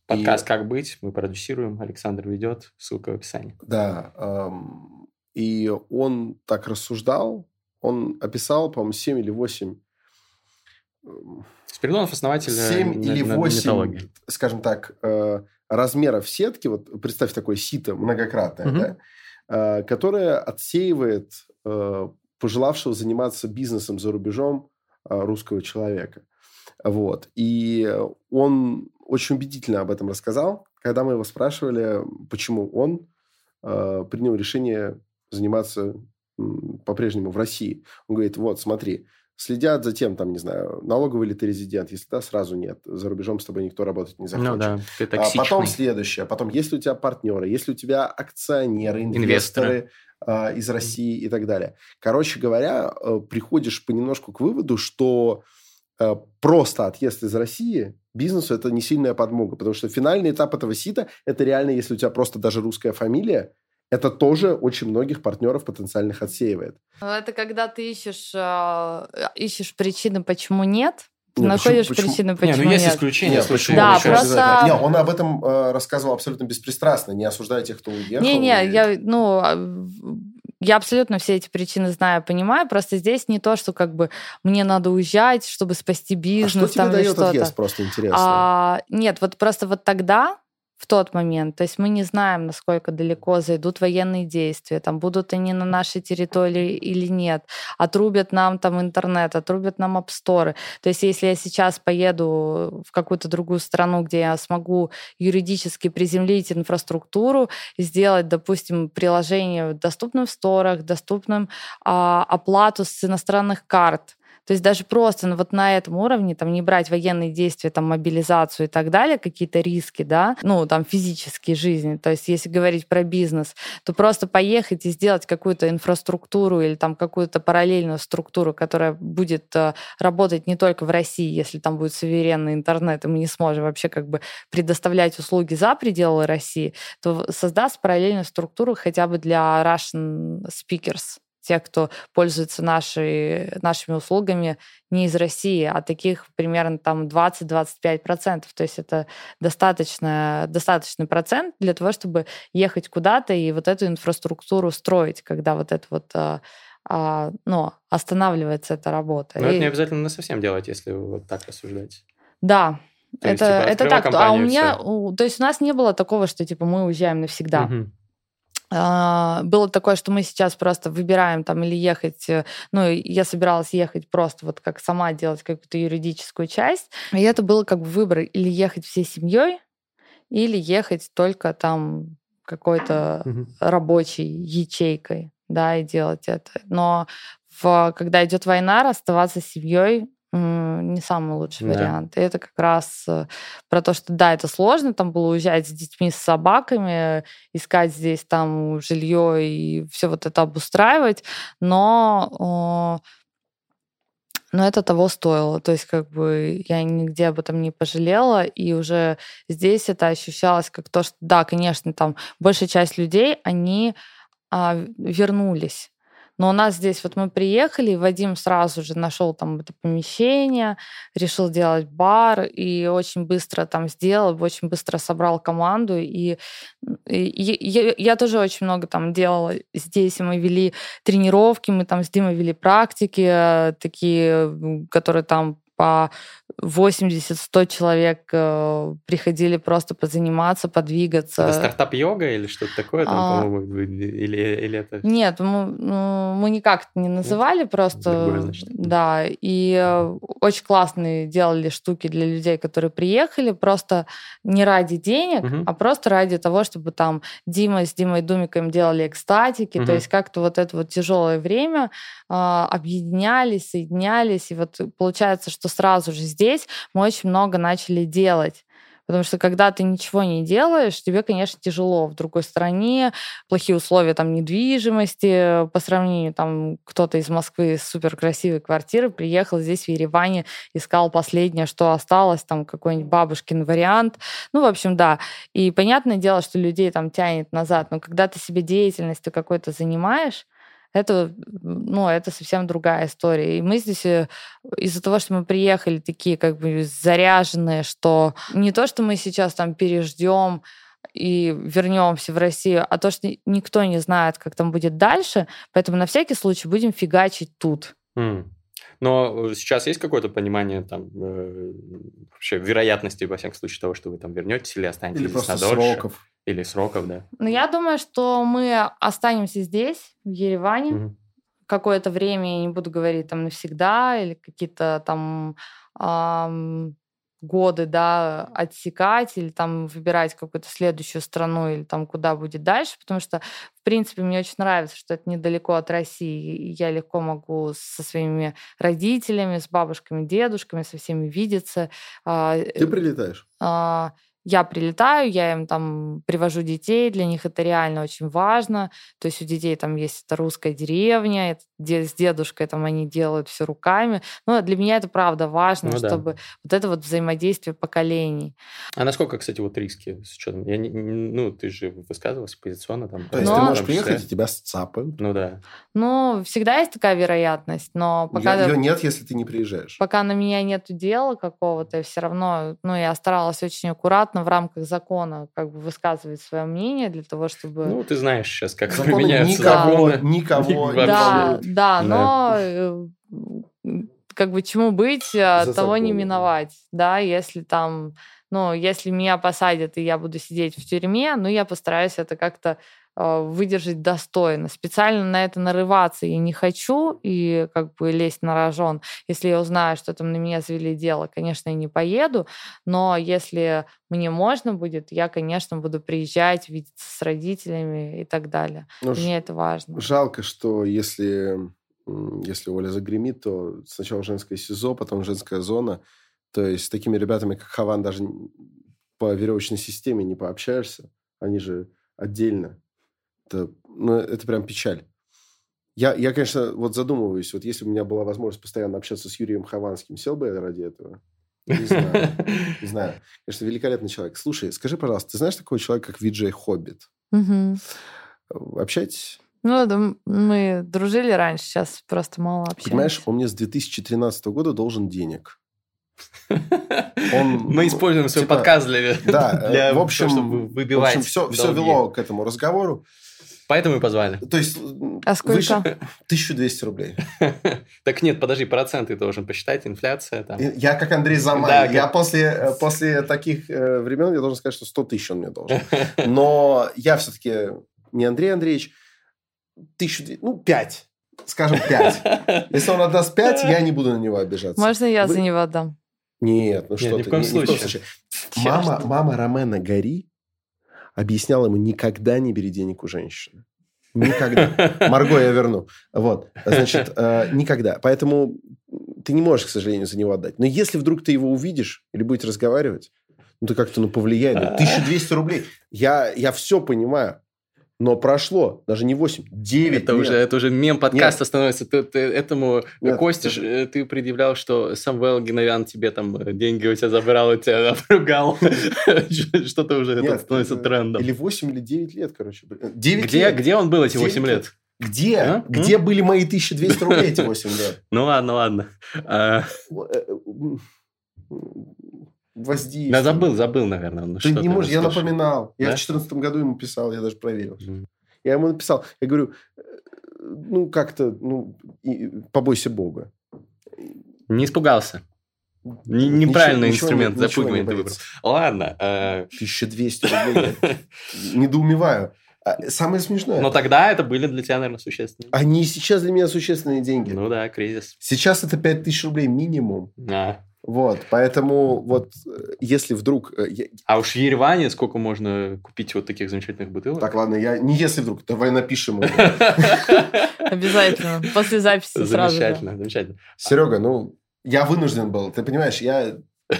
И- Подкаст «Как быть» мы продюсируем, Александр ведет, ссылка в описании. Да. эм, и он так рассуждал, он описал, по-моему, 7 или 8 Спиридонов основатель э, 7 или на- на- 8, нетологии. скажем так, э, размеров сетки, вот представь такое сито многократное, Мгм. да, э, которое отсеивает э, пожелавшего заниматься бизнесом за рубежом э, русского человека. Вот. И он очень убедительно об этом рассказал, когда мы его спрашивали, почему он э, принял решение заниматься м, по-прежнему в России. Он говорит, вот, смотри, следят за тем, там, не знаю, налоговый ли ты резидент, если да, сразу нет. За рубежом с тобой никто работать не захочет. Ну да, ты А потом следующее. Потом, если у тебя партнеры, если у тебя акционеры, Инвесторы. инвесторы а, из России и так далее. Короче говоря, э, приходишь понемножку к выводу, что э, просто отъезд из России бизнесу это не сильная подмога, потому что финальный этап этого сита это реально, если у тебя просто даже русская фамилия, это тоже очень многих партнеров потенциальных отсеивает. Ну, это когда ты ищешь, а, ищешь причины, почему нет, ты Не, находишь почему- почему- причины, Не, почему ну есть нет. исключения, Нет, почему? Да, Почему просто- обязательно? Не, он об этом э, рассказывал абсолютно беспристрастно, не осуждая тех, кто уехал. Не-не, и- я, ну, а, я абсолютно все эти причины знаю, понимаю. Просто здесь не то, что как бы мне надо уезжать, чтобы спасти А бизнес что тебе там дает что-то. отъезд, просто интересно? А, нет, вот просто вот тогда, в тот момент, то есть мы не знаем, насколько далеко зайдут военные действия, там будут они на нашей территории или нет, отрубят нам там интернет, отрубят нам апсторы. То есть если я сейчас поеду в какую-то другую страну, где я смогу юридически приземлить инфраструктуру, сделать, допустим, приложение доступным в сторах, доступным а, оплату с иностранных карт, то есть даже просто ну, вот на этом уровне там не брать военные действия, там мобилизацию и так далее, какие-то риски, да, ну там физические жизни. То есть если говорить про бизнес, то просто поехать и сделать какую-то инфраструктуру или там какую-то параллельную структуру, которая будет э, работать не только в России, если там будет суверенный интернет, и мы не сможем вообще как бы предоставлять услуги за пределы России, то создаст параллельную структуру хотя бы для Russian speakers тех, кто пользуется нашей, нашими услугами не из России, а таких примерно там 20-25%. То есть это достаточно, достаточный процент для того, чтобы ехать куда-то и вот эту инфраструктуру строить, когда вот это вот а, а, ну, останавливается эта работа. Но это И- не обязательно на совсем делать, если вот так рассуждать. Да, То есть, это, типа, это так. А у меня, у- то есть у нас не было такого, что типа мы уезжаем навсегда. Мгм. А, было такое, что мы сейчас просто выбираем там или ехать, э, ну, я собиралась ехать просто вот как сама делать какую-то юридическую часть, и это было как бы выбор или ехать всей семьей, или ехать только там какой-то Мгм. рабочей ячейкой, да, и делать это. Но в, когда идет война, расставаться с семьей не самый лучший Да. вариант. И это как раз э, про то, что да, это сложно, там было уезжать с детьми, с собаками, искать здесь там жилье и все вот это обустраивать, но э, но это того стоило. То есть как бы я нигде об этом не пожалела, и уже здесь это ощущалось как то, что да, конечно, там большая часть людей, они а, вернулись. Но у нас здесь вот мы приехали, и Вадим сразу же нашел там это помещение, решил делать бар, и очень быстро там сделал, очень быстро собрал команду. И, и- я, я тоже очень много там делала здесь, мы вели тренировки, мы там с Димой вели практики, э, такие, которые там по 80-100 человек э, приходили просто позаниматься, подвигаться. Это стартап-йога или что-то такое там, А. по-моему, или, или это... Нет, мы, ну, мы никак это не называли, просто Другое, значит. да. И э, очень классные делали штуки для людей, которые приехали, просто не ради денег, Мгм. а просто ради того, чтобы там Дима с Димой Думиком делали экстатики, Мгм. то есть как-то вот это вот тяжелое время а, объединялись, соединялись, и вот получается, что сразу же здесь мы очень много начали делать. Потому что когда ты ничего не делаешь, тебе, конечно, тяжело. В другой стране плохие условия там недвижимости по сравнению там кто-то из Москвы с супер красивой квартиры приехал здесь в Ереване, искал последнее, что осталось, там какой-нибудь бабушкин вариант. Ну, в общем, да. И понятное дело, что людей там тянет назад, но когда ты себе деятельностью какой-то занимаешь, это, ну, это совсем другая история. И мы здесь э, из-за того, что мы приехали такие как бы заряженные, что не то, что мы сейчас там переждем и вернемся в Россию, а то, что никто не знает, как там будет дальше, поэтому на всякий случай будем фигачить тут. М. Но сейчас есть какое-то понимание там э, вообще вероятности, во всяком случае, того, что вы там вернетесь или останетесь Или просто надольше? сроков. Или сроков, да. Но я думаю, что мы останемся здесь, в Ереване, Мгм. какое-то время, я не буду говорить там навсегда, или какие-то там ам, годы, да, отсекать, или там выбирать какую-то следующую страну, или там куда будет дальше, потому что, в принципе, мне очень нравится, что это недалеко от России, и я легко могу со своими родителями, с бабушками, дедушками, со всеми видеться. А, Ты прилетаешь? А, я прилетаю, я им там привожу детей, для них это реально очень важно. То есть у детей там есть эта русская деревня, это де- с дедушкой там они делают все руками. Но для меня это правда важно, Ну да. чтобы вот это вот взаимодействие поколений. А насколько, кстати, вот риски с учетом? Я не, не- ну, ты же высказывался позиционно там. То есть Но- ты можешь приехать, и тебя сцапают. Ну да. Ну, всегда есть такая вероятность, но пока... Ее нет, если ты не приезжаешь. пока на меня нет дела какого-то, все равно, ну, я старалась очень аккуратно в рамках закона как бы высказывать свое мнение для того, чтобы... Ну, ты знаешь сейчас, как Законы меняются никого, законы. никого (laughs) Вообще. не да, да, Да. но э, как бы чему быть, а, За того не законом. миновать, да, если там, ну, если меня посадят и я буду сидеть в тюрьме, ну, я постараюсь это как-то выдержать достойно. Специально на это нарываться я не хочу и как бы лезть на рожон. Если я узнаю, что там на меня завели дело, конечно, я не поеду, но если мне можно будет, я, конечно, буду приезжать, видеться с родителями и так далее. Ну, Мне это важно. Жалко, что если, если Оля загремит, то сначала женское СИЗО, потом женская зона. То есть с такими ребятами, как Хаван, даже по веревочной системе не пообщаешься. Они же отдельно. Это, ну, это прям печаль. Я, я, конечно, вот задумываюсь, вот если бы у меня была возможность постоянно общаться с Юрием Хованским, сел бы я ради этого? Не знаю. (laughs) Не знаю. Конечно, великолепный человек. Слушай, скажи, пожалуйста, ты знаешь такого человека, как Виджей Хоббит? Мгм. Общаетесь? Ну, да, мы дружили раньше, сейчас просто мало общаемся. Понимаешь, он мне с 2013 года должен денег. Он, (laughs) Мы используем свой типа, подкаст для, Да, (laughs) для в общем, того, чтобы в выбивать общем, все, все вело к этому разговору. Поэтому и позвали. То есть... А сколько? выше (laughs) 1200 рублей. (laughs) Так нет, подожди, проценты должен посчитать, инфляция там. Я как Андрей Замай. Да, я как- после, э, после таких э, времен я должен сказать, что 100 тысяч он мне должен. (laughs) Но я все-таки не Андрей Андреевич. Тысячу, ну, пять. Скажем, пять. Если он отдаст пять, я не буду на него обижаться. Можно я Вы- за него отдам? Нет, ну Нет, что ни в ты, коем ни- ни в коем случае. случае. Мама, мама Ромена Гори объясняла ему, никогда не бери денег у женщины. Никогда. Марго я верну. Вот. Значит, э, никогда. Поэтому ты не можешь, к сожалению, за него отдать. Но если вдруг ты его увидишь или будете разговаривать, ну, ты как-то ну, повлияй. Ну, 1200 рублей. Я, я все понимаю. Но прошло даже не 8, 9 Это лет. уже, это уже мем подкаста становится. Ты, ты этому Нет, Косте это- э, ты предъявлял, что Самвел Геновян тебе там э, деньги у тебя забрал, у тебя (laughs) обругал. (laughs) Что-то уже Нет, это становится это- трендом. Или 8, или 9 лет, короче. 9 Где, лет. где он был эти 8 Девять лет? Где? А? Где были мои 1200 рублей эти 8 лет? Ну ладно, ладно. Воздействие. Да забыл, забыл, наверное. Ну, Ты не можешь, я слушай. напоминал. Я Да? в 2014 году ему писал, я даже проверил. Мгм. Я ему написал, я говорю, э, ну, как-то, ну, и- побойся Бога. Не испугался. Неправильный Ничего- инструмент ничего запугивания ты выбрал. Ладно. э, 1200 рублей. Недоумеваю. А Самое смешное. Но тогда это были для тебя, наверное, существенные. Они сейчас для меня существенные деньги. Ну да, кризис. Сейчас это 5000 рублей минимум. А, Вот, поэтому вот э, если вдруг... э, А уж в Ереване сколько можно купить вот таких замечательных бутылок? Так, ладно, я не если вдруг, давай напишем. (laughs) Обязательно. После записи сразу. Замечательно, замечательно. Серега, ну, я вынужден был. Ты понимаешь, я... (laughs)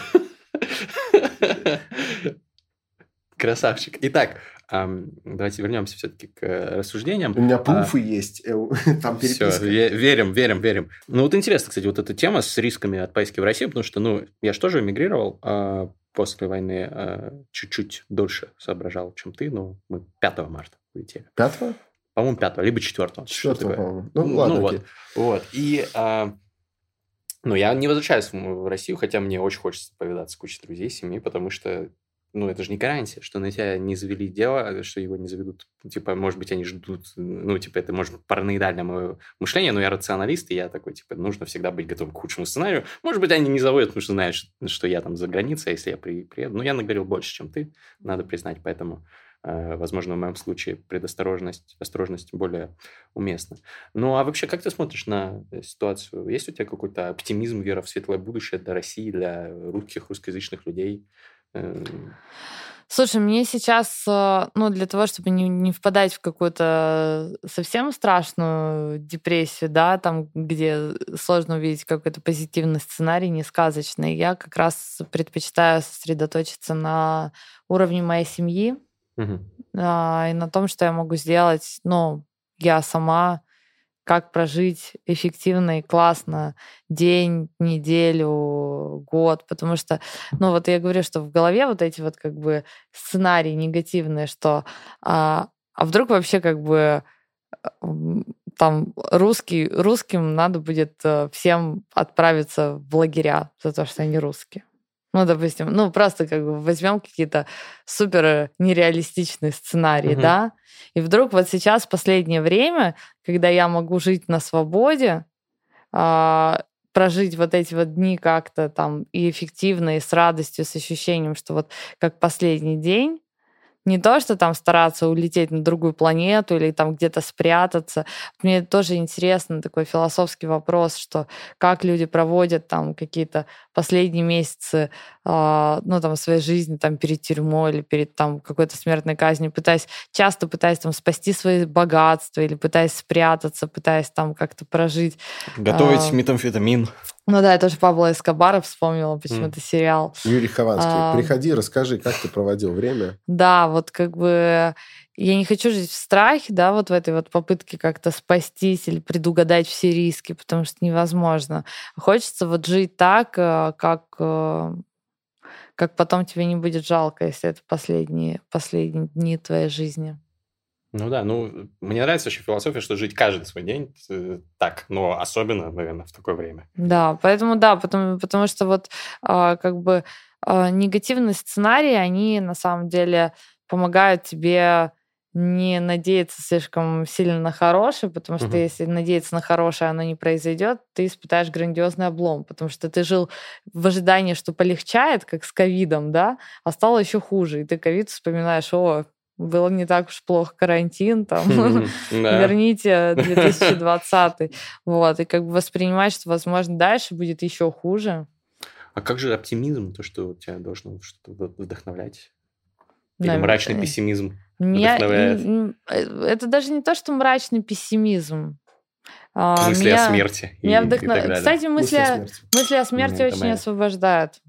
Красавчик. Итак, давайте вернемся все-таки к э, рассуждениям. У меня пруфы есть. э, (laughs) Там Все, переписка. верим, верим, верим. Ну вот интересно, кстати, вот эта тема с рисками от поездки в Россию, потому что, ну, я же тоже эмигрировал а, после войны, а, чуть-чуть дольше соображал, чем ты, но мы 5 марта улетели. Пятого? По-моему, 5 либо 4 Четвертого, по-моему. Ну, Ну, ладно, вот. окей. Вот. И, а, ну, я не возвращаюсь в Россию, хотя мне очень хочется повидаться с кучей друзей, семьи, потому что, ну, это же не гарантия, что на тебя не завели дело, что его не заведут. Типа, может быть, они ждут, ну, типа, это, может быть, параноидальное мое мышление, но я рационалист, и я такой, типа, нужно всегда быть готовым к худшему сценарию. Может быть, они не заводят, потому что знают, что, я там за границей, а если я при, приеду. Ну, я наговорил больше, чем ты, надо признать, поэтому... э, Возможно, в моем случае предосторожность, осторожность более уместна. Ну, а вообще, как ты смотришь на э, ситуацию? Есть у тебя какой-то оптимизм, вера в светлое будущее для России, для русских, русскоязычных людей? Эм, Слушай, мне сейчас, э, ну, для того, чтобы не, не впадать в какую-то совсем страшную депрессию, да, там, где сложно увидеть какой-то позитивный сценарий, не сказочный, я как раз предпочитаю сосредоточиться на уровне моей семьи а, и на том, что я могу сделать, ну, я сама, как прожить эффективно и классно день, неделю, год, потому что, ну, вот я говорю, что в голове вот эти вот как бы сценарии негативные, что а, а вдруг вообще как бы там русский, русским надо будет э, всем отправиться в лагеря за то, что они русские. Ну, допустим, ну, просто как бы возьмем какие-то супер нереалистичные сценарии, Мгм. да, и вдруг вот сейчас, в последнее время, когда я могу жить на свободе, а, прожить вот эти вот дни как-то там и эффективно, и с радостью, с ощущением, что вот как последний день, не то, что там стараться улететь на другую планету или там где-то спрятаться. Мне тоже интересно такой философский вопрос, что как люди проводят там какие-то последние месяцы, а, ну, там, своей жизни, там, перед тюрьмой или перед там какой-то смертной казнью, пытаясь, часто пытаясь там спасти свои богатства или пытаясь спрятаться, пытаясь там как-то прожить. Готовить А, метамфетамин. Ну да, я тоже Пабло Эскобара вспомнила почему-то сериал. Юрий Хованский, А. приходи, расскажи, как ты проводил время. Да, вот как бы я не хочу жить в страхе, да, вот в этой вот попытке как-то спастись или предугадать все риски, потому что невозможно. Хочется вот жить так, э, как э, как потом тебе не будет жалко, если это последние, последние дни твоей жизни. Ну да, ну, мне нравится вообще философия, что жить каждый свой день э, так, но особенно, наверное, в такое время. Да, поэтому да, потому, потому что вот а, как бы а, негативные сценарии, они на самом деле помогают тебе не надеяться слишком сильно на хорошее, потому что Мгм. если надеяться на хорошее, оно не произойдет, ты испытаешь грандиозный облом, потому что ты жил в ожидании, что полегчает, как с ковидом, да, а стало еще хуже, и ты ковид вспоминаешь, о, было не так уж плохо карантин, там, (laughs) верните (laughs) 2020. Вот, и как бы воспринимать, что, возможно, дальше будет еще хуже. А как же оптимизм, то, что тебя должно что-то вдохновлять? Или мрачный э, пессимизм? Меня, вдохновляет? э, это даже не то, что мрачный пессимизм. А, Мысли меня- о смерти меня и вдохно-. Кстати, мысли, Мысли о смерти. мысли о смерти это очень моя. освобождают.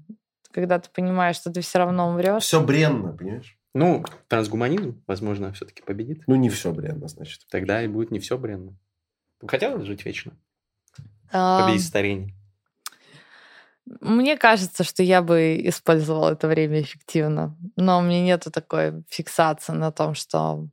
Когда ты понимаешь, что ты все равно умрешь. Все бренно, понимаешь? Ну, трансгуманизм, возможно, все-таки победит. Ну, не все бренно, значит. Тогда и будет не все бренно. Хотела жить вечно? Победить старение? Мне кажется, что я бы использовала это время эффективно. Но у меня нету такой фиксации на том, что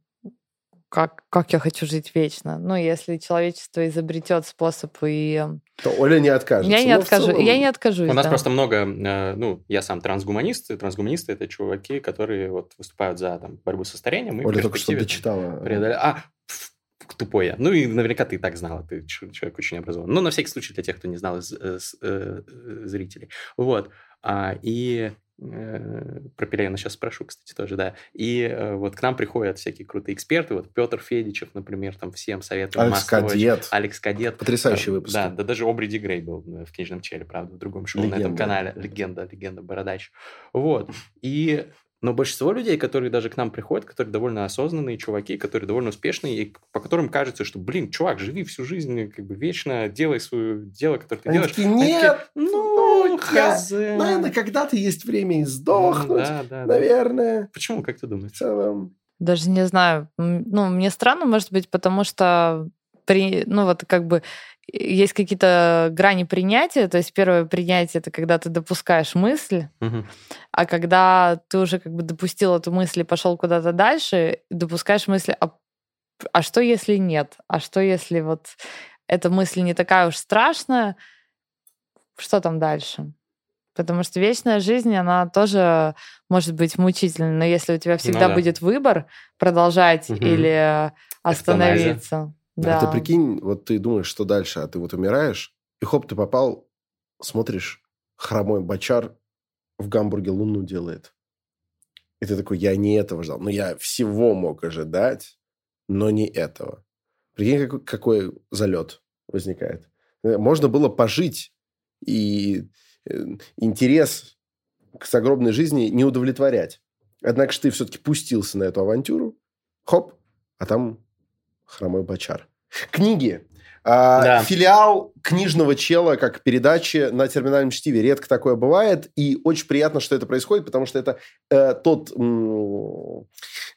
как, как я хочу жить вечно. Ну, если человечество изобретет способ и... То Оля не откажется. Я не, Но откажу, целом- я не откажусь. У нас да. просто много, э, ну, я сам трансгуманист, и трансгуманисты это чуваки, которые вот выступают за там, борьбу со старением. и Оля только что дочитала. преодоле- А, ф- тупой я. Ну и наверняка ты и так знала, ты человек очень образованный. Но на всякий случай для тех, кто не знал из э, э, зрителей. Вот. А, и э, про Пелевина сейчас спрошу, кстати, тоже, да. И э, вот к нам приходят всякие крутые эксперты, вот Петр Федичев, например, там всем советую. Алекс Кадет. Алекс Кадет. Потрясающий да, выпуск. Да, да, даже Обри Ди Грей был в книжном челе, правда, в другом шоу легенда. на этом канале. Легенда, легенда, Бородач. Вот. И но большинство людей, которые даже к нам приходят, которые довольно осознанные чуваки, которые довольно успешные, и по которым кажется, что, блин, чувак, живи всю жизнь как бы вечно, делай свое дело, которое ты Они делаешь. Такие, Нет, такие, ну, хз. Я, наверное, когда-то есть время и сдохнуть, Да, да, да. наверное. Почему, как ты В думаешь? целом. Даже не знаю. Ну, мне странно, может быть, потому что при, ну вот как бы есть какие-то грани принятия. То есть первое принятие это когда ты допускаешь мысль, Мгм. а когда ты уже как бы допустил эту мысль и пошел куда-то дальше, допускаешь мысли, а, а что если нет? А что если вот эта мысль не такая уж страшная? Что там дальше? Потому что вечная жизнь, она тоже может быть мучительной. Но если у тебя всегда да. будет выбор продолжать Мгм. или остановиться. Да. А ты прикинь, вот ты думаешь, что дальше, а ты вот умираешь, и хоп, ты попал, смотришь, хромой бочар в Гамбурге луну делает. И ты такой, я не этого ждал. Ну, я всего мог ожидать, но не этого. Прикинь, какой, какой залет возникает. Э, Можно было пожить, и э, интерес к загробной жизни не удовлетворять. Однако же ты все-таки пустился на эту авантюру, хоп, а там хромой бочар. Книги. А, Да. Филиал книжного чела как передачи на терминальном чтиве. Редко такое бывает. И очень приятно, что это происходит, потому что это э, тот м,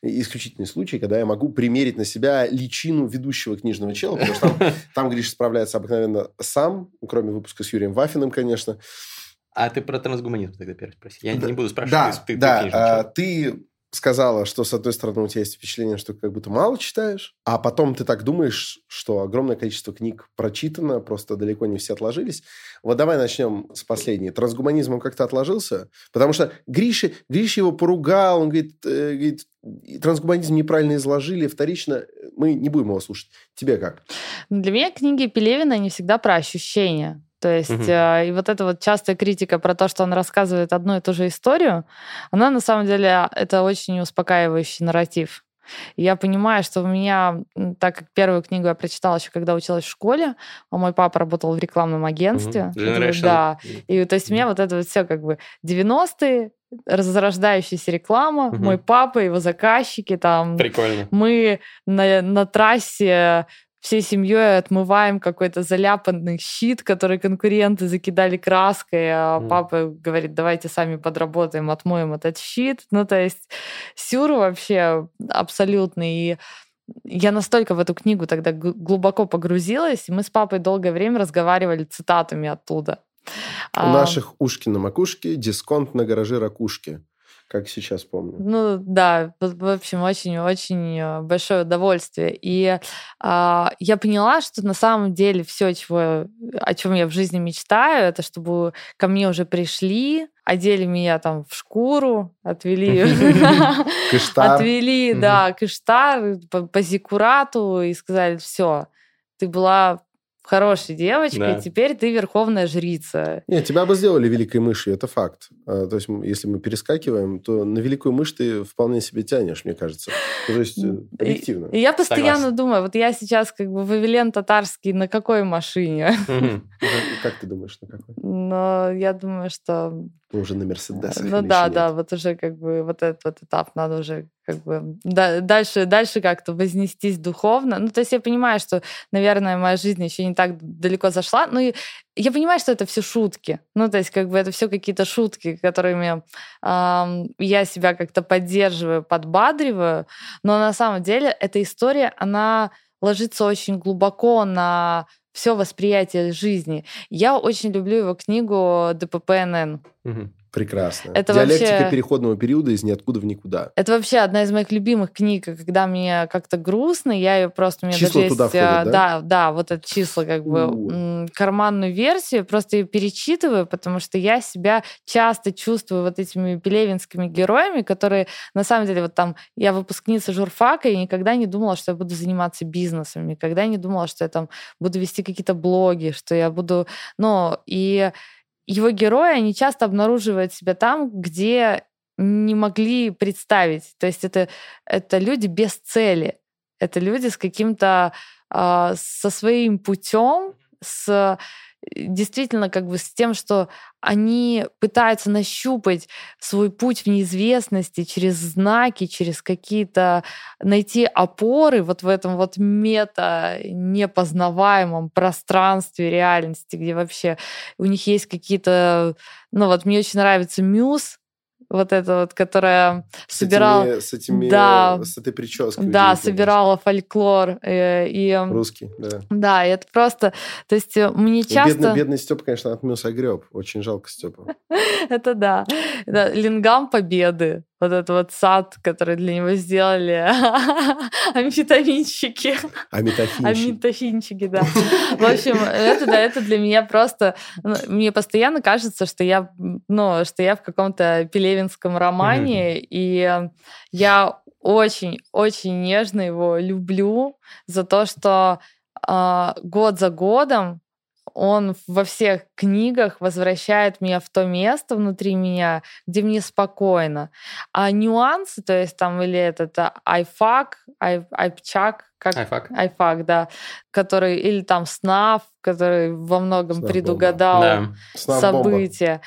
исключительный случай, когда я могу примерить на себя личину ведущего книжного чела, потому что там, (laughs) там Гриша справляется обыкновенно сам, кроме выпуска с Юрием Вафиным, конечно. А ты про трансгуманизм тогда первый спроси. Я Да, не буду спрашивать, Да, ты, ты, ты да. человек. ты сказала, что, с одной стороны, у тебя есть впечатление, что как будто мало читаешь, а потом ты так думаешь, что огромное количество книг прочитано, просто далеко не все отложились. Вот давай начнем с последней. Трансгуманизм он как-то отложился? Потому что Гриша, Гриша его поругал, он говорит, э, говорит, трансгуманизм неправильно изложили, вторично мы не будем его слушать. Тебе как? Для меня книги Пелевина, они всегда про ощущения. То есть, э, и вот эта вот частая критика про то, что он рассказывает одну и ту же историю, она на самом деле, это очень успокаивающий нарратив. Я понимаю, что у меня, так как первую книгу я прочитала еще когда училась в школе, а мой папа работал в рекламном агентстве. Generation. Да. И то есть у меня вот это вот все как бы 90-е, разрождающаяся реклама, Мгм. мой папа, его заказчики, там Прикольно. мы на, на трассе всей семьей отмываем какой-то заляпанный щит, который конкуренты закидали краской, а Мгм. папа говорит, давайте сами подработаем, отмоем этот щит. Ну, то есть сюр вообще абсолютный. И я настолько в эту книгу тогда глубоко погрузилась, и мы с папой долгое время разговаривали цитатами оттуда. У А, наших ушки на макушке, дисконт на гараже ракушки. Как сейчас помню. Ну да, в общем, очень-очень э, большое удовольствие. И а, я поняла, что на самом деле все, чего, о чем я в жизни мечтаю, это чтобы ко мне уже пришли, одели меня там в шкуру, отвели, (laughs) (laughs) Кыштар. отвели, да, к Иштар, по, зиккурату и сказали, все, ты была хорошей девочкой, Да. теперь ты верховная жрица. Нет, тебя бы сделали великой мышью, это факт. А, То есть, если мы перескакиваем, то на великую мышь ты вполне себе тянешь, мне кажется. То есть, э, И- объективно. И я постоянно Согласен. думаю, вот я сейчас как бы Вавилен Татарский на какой машине? Как ты думаешь, на какой? Но я думаю, что... Ну, уже на Мерседесах Ну да, да, вот уже как бы вот этот вот этап надо уже как бы да- дальше, дальше как-то вознестись духовно. Ну, то есть я понимаю, что, наверное, моя жизнь еще не так далеко зашла. Ну, и я понимаю, что это все шутки. Ну, то есть как бы это все какие-то шутки, которыми ам, я себя как-то поддерживаю, подбадриваю. Но на самом деле эта история, она ложится очень глубоко на все восприятие жизни. Я очень люблю его книгу ДППНН. Мгм. Прекрасно. Это Диалектика вообще- переходного периода из ниоткуда в никуда. Это вообще одна из моих любимых книг, когда мне как-то грустно, я ее просто... У меня Числа даже туда есть, входят, э, да? да? Да, вот это число, как бы У. м, карманную версию, просто ее перечитываю, потому что я себя часто чувствую вот этими пелевинскими героями, которые, на самом деле, вот там, я выпускница журфака, и никогда не думала, что я буду заниматься бизнесом, никогда не думала, что я там буду вести какие-то блоги, что я буду... Ну, и его герои, они часто обнаруживают себя там, где не могли представить. То есть это, это люди без цели. Это люди с каким-то, а, со своим путем, с действительно как бы с тем, что они пытаются нащупать свой путь в неизвестности через знаки, через какие-то найти опоры вот в этом вот мета непознаваемом пространстве реальности, где вообще у них есть какие-то, ну вот мне очень нравится Мюз, вот это вот, которая С собирала, этими, с этими, Да. с этой прической. да, собирала фольклор э, и эм, Русский, да. да, и это просто, то есть э, мне Ну, часто, Бедный, бедный Степа, конечно, отмылся огреб. Очень жалко Степа. (laughs) это да, Да, лингам победы, вот этот вот сад, который для него сделали (laughs) амфетаминщики. А метафинчик. Аминтофинчики, да. В общем, это, да, это для меня просто... ну, Мне постоянно кажется, что я, ну, что я в каком-то пелевинском романе, и я очень-очень нежно его люблю за то, что а, год за годом он во всех книгах возвращает меня в то место внутри меня, где мне спокойно. А нюансы, то есть там или этот а, iPhuck, ай- iPhuck, как iPhuck. iPhuck, да, который, или там снафф, который во многом Снафф-бомба. предугадал Да. События.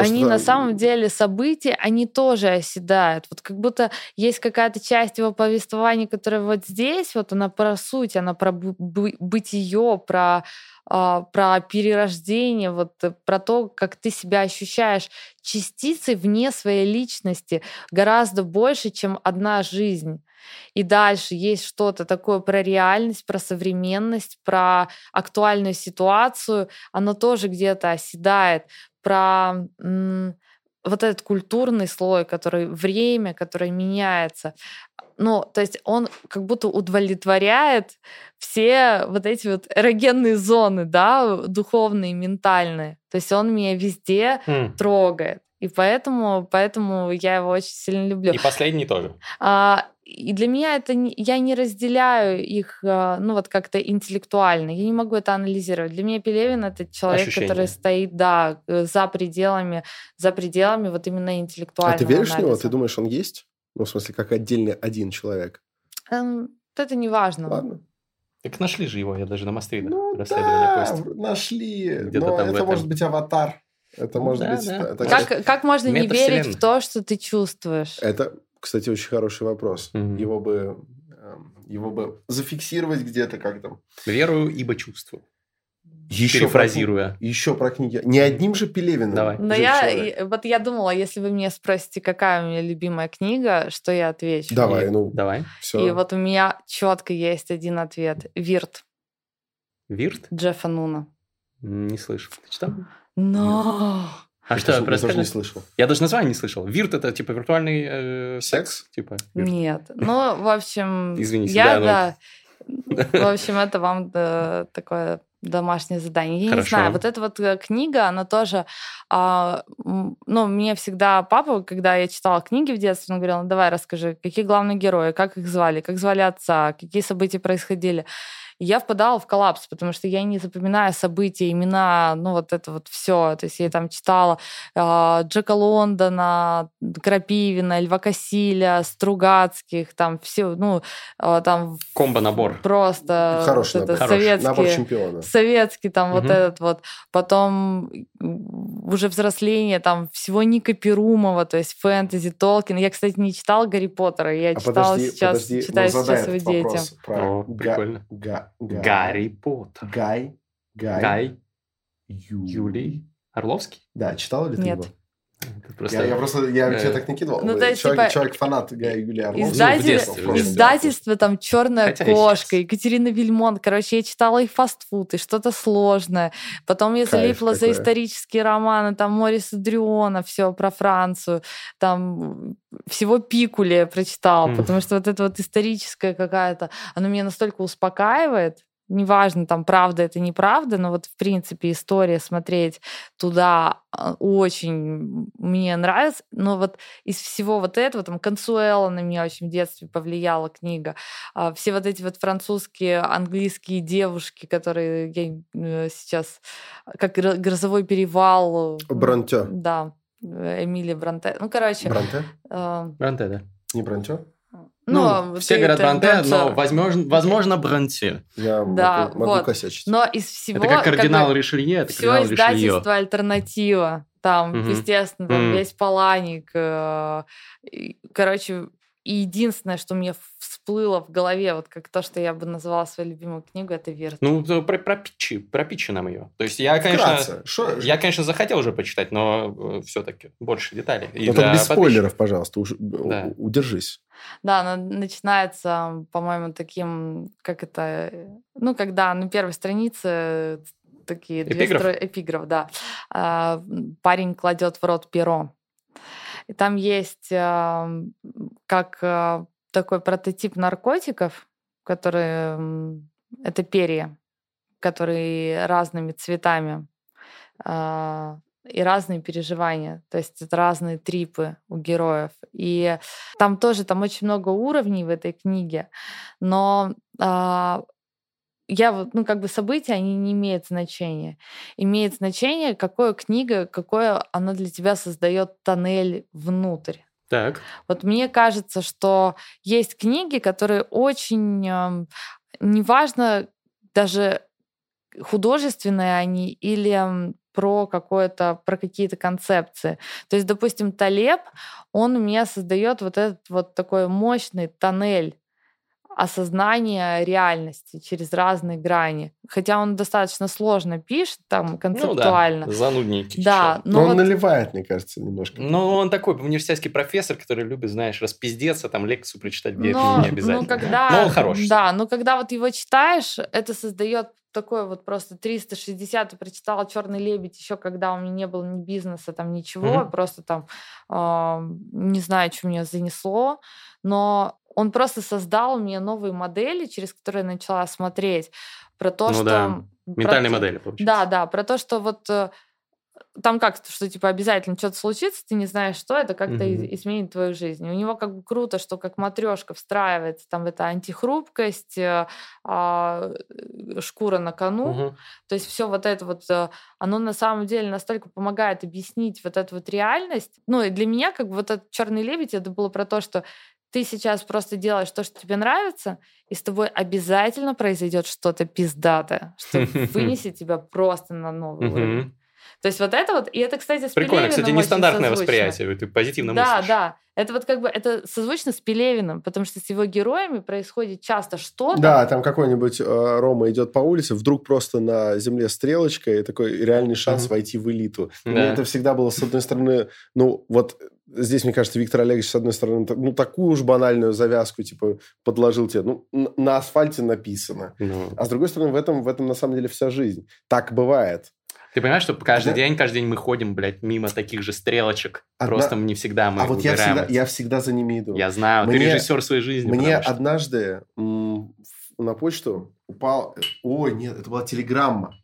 Они что- на самом деле события, они тоже оседают. Вот как будто есть какая-то часть его повествования, которая вот здесь, вот она про суть, она про бытие, про, а, про перерождение, вот э, про то, как ты себя ощущаешь частицей вне своей личности гораздо больше, чем одна жизнь. И дальше есть что-то такое про реальность, про современность, про актуальную ситуацию. Оно тоже где-то оседает про вот этот культурный слой, который время, которое меняется. Ну, то есть он как будто удовлетворяет все вот эти вот эрогенные зоны, да, духовные, ментальные. То есть он меня везде М. трогает. И поэтому, поэтому я его очень сильно люблю. И последний тоже. А, и для меня это не- я не разделяю их, а, ну вот как-то интеллектуально. Я не могу это анализировать. Для меня Пелевин это человек, Ощущение. который стоит, да, э, за пределами, за пределами вот именно А интеллектуального ты веришь в него? анализа. Ты думаешь, он есть? Ну, в смысле, как отдельный один человек. Эм, это не важно. Ладно. Так нашли же его, я даже на мосты видел. Ну, расследование да, постил. нашли. Где-то но там в это этом. может быть аватар. Это Ну может да, быть... да. это- Как, как можно не верить в то, что ты чувствуешь? Это, кстати, очень хороший вопрос. Мгм. Его бы... эм, Его бы зафиксировать где-то как там. Верую, ибо чувствую. Еще Перефразируя. Еще про книги. Не одним же Пелевиным. Давай. Но я, человек. вот я думала, если вы меня спросите, какая у меня любимая книга, что я отвечу. Давай, И- ну, Давай. все. И вот у меня четко есть один ответ. Вирт Вирт? Джеффа Нуна. Не слышал. Ты читал? Но А Я что, тоже- я тоже не расскажи. слышал. Я даже название не слышал. Вирт это типа виртуальный э, секс? Секс? Типа. вирт. нет. Ну, в общем, Извините, я, да, да. В общем, это вам да, такое домашнее задание. Я не Хорошо. знаю, вот эта вот э, книга, она тоже... а, ну, мне всегда папа, когда я читала книги в детстве, он говорил, ну, давай расскажи, какие главные герои, как их звали, как звали отца, какие события происходили. Я впадала в коллапс, потому что я не запоминаю события, имена, ну вот это вот все. То есть я там читала э, Джека Лондона, Крапивина, Льва Кассиля, Стругацких, там все, ну, э, там Комбо-набор. просто Хороший вот это набор. Хороший. Набор советские, чемпиона. советский там вот Мгм. этот вот. Потом уже взросление, там всего Ника Перумова, то есть фэнтези, Толкин. Я, кстати, не читала Гарри Поттера, я А читала подожди, сейчас, подожди, читаю сейчас его детям. про О, Га- прикольно. Га- Га- Гарри Поттер. Гай. Гай. Гай. Ю- Юлий. Орловский? Да, читала ли ты Нет. его? Просто... Я, я просто, я э... так не кидывал. Ну, то есть, человек, типа, человек фанат Гая Юлия Орлова. Издатель, издательство там «Черная Хотя кошка», Екатерина Вильмон. Короче, я читала и фастфуд, и что-то сложное. Потом я залипла за исторические романы, там Мориса Дрюона, все про Францию. Там всего Пикули прочитала, mm. потому что вот это вот историческая какая-то, оно меня настолько успокаивает, неважно, там, правда это неправда, но вот, в принципе, история смотреть туда а, очень мне нравится. Но вот из всего вот этого, там, Консуэла на меня очень в детстве повлияла книга. А, все вот эти вот французские, английские девушки, которые я э, сейчас, как «Грозовой перевал». Бронте. Да, Эмилия Бронте. Ну, короче. Бронте? Э, Бронте, да. Не Бронте? Ну, ну все говорят Бронте, но возможно, возможно Бронте. Я да, могу, могу вот. косячить. Но из всего... Это как кардинал как бы, Ришелье, это все кардинал издательство Ришелье. альтернатива. Там, угу. естественно, там угу. весь Паланик. Э, короче, единственное, что мне всплыло в голове, вот как то, что я бы назвала свою любимую книгу, это Вирт. Ну, про, про Питчи, про Питчи нам ее. То есть я, конечно, Шо? я, конечно, захотел уже почитать, но э, все-таки больше деталей. Ну, так без спойлеров, пожалуйста, уж, да. удержись. Да, она начинается, по-моему, таким, как это, ну, когда на первой странице такие эпиграф, две стро... эпиграф да. А, парень кладет в рот перо. И там есть как такой прототип наркотиков, которые это перья, которые разными цветами а, и разные переживания, то есть это разные трипы у героев. И там тоже там очень много уровней в этой книге, но а, я вот, ну, как бы события, они не имеют значения. Имеет значение, какое книга, какое она для тебя создает тоннель внутрь. Так. Вот мне кажется, что есть книги, которые очень, неважно даже художественные они или про какое-то, про какие-то концепции. То есть, допустим, Талеб, он у меня создает вот этот вот такой мощный тоннель осознание реальности через разные грани. Хотя он достаточно сложно пишет, там, концептуально. Ну, да, занудненький. Да, но, но вот... он наливает, мне кажется, немножко. Ну, он такой университетский профессор, который любит, знаешь, распиздеться, там, лекцию прочитать, где но, это не обязательно. Ну, когда... Но он хороший. Да, но когда вот его читаешь, это создает такой вот просто 360 и прочитала Черный лебедь еще когда у меня не было ни бизнеса, там ничего, mm-hmm. просто там э, не знаю, что меня занесло, но он просто создал мне новые модели, через которые я начала смотреть про то, ну, что... Да. Ментальные про... модели, получается. Да, да, про то, что вот э, там как что типа обязательно что-то случится, ты не знаешь, что это, как-то mm-hmm. изменит твою жизнь. И у него как бы круто, что как матрешка встраивается там в это антихрупкость, э, а, э, шкура на кону. Mm-hmm. То есть все вот это вот, э, оно на самом деле настолько помогает объяснить вот эту вот реальность. Ну и для меня как бы вот этот черный лебедь это было про то, что ты сейчас просто делаешь то, что тебе нравится, и с тобой обязательно произойдет что-то пиздатое, что (laughs) вынесет тебя просто на новый уровень. То есть вот это вот, и это, кстати, с Прикольно, Пелевиным кстати, нестандартное восприятие, ты позитивно да, мыслишь. Да, да. Это вот как бы, это созвучно с Пелевиным, потому что с его героями происходит часто что-то. Да, там какой-нибудь э, Рома идет по улице, вдруг просто на земле стрелочка, и такой реальный шанс mm-hmm. войти в элиту. Да. Мне это всегда было, с одной стороны, ну, вот здесь, мне кажется, Виктор Олегович, с одной стороны, ну, такую уж банальную завязку, типа, подложил тебе. Ну, на асфальте написано. Ну. А с другой стороны, в этом, в этом на самом деле вся жизнь. Так бывает. Ты понимаешь, что каждый да? день, каждый день мы ходим, блядь, мимо таких же стрелочек. Одна... Просто не всегда мы А вот я всегда, я всегда за ними иду. Я знаю, мне, ты режиссер своей жизни. Мне однажды м- на почту упал... Ой, нет, это была телеграмма.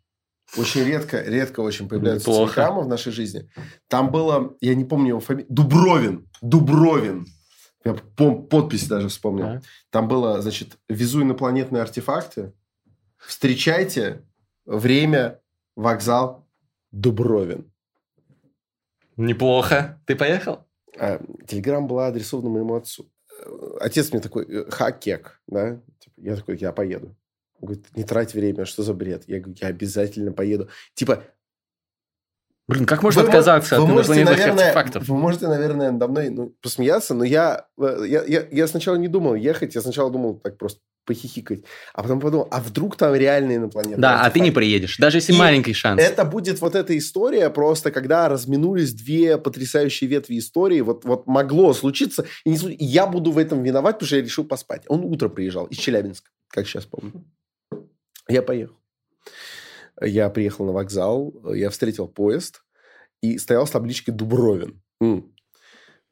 Очень редко, редко очень появляются Неплохо. в нашей жизни. Там было, я не помню его фамилию, Дубровин. Дубровин. Я подпись даже вспомнил. Да. Там было, значит, везу инопланетные артефакты. Встречайте время вокзал Дубровин. Неплохо. Ты поехал? А, телеграмма была адресована моему отцу. Отец мне такой, э, хакек, да? Типа, я такой, я поеду. Он говорит, не трать время, что за бред? Я говорю, я обязательно поеду. Типа, Блин, как можно Вы отказаться вы от можете, наверное, артефактов? Вы можете, наверное, надо мной ну, посмеяться, но я, э, я, я, я сначала не думал ехать, я сначала думал так просто похихикать, а потом подумал, а вдруг там реальные инопланетные Да, а ты не артефакты? приедешь, даже если И маленький шанс. Это будет вот эта история просто, когда разминулись две потрясающие ветви истории, вот, вот могло случиться, и, не случ- я буду в этом виноват, потому что я решил поспать. Он утром приезжал из Челябинска, как сейчас помню. Я поехал. Я приехал на вокзал, я встретил поезд и стоял с табличкой «Дубровин». М.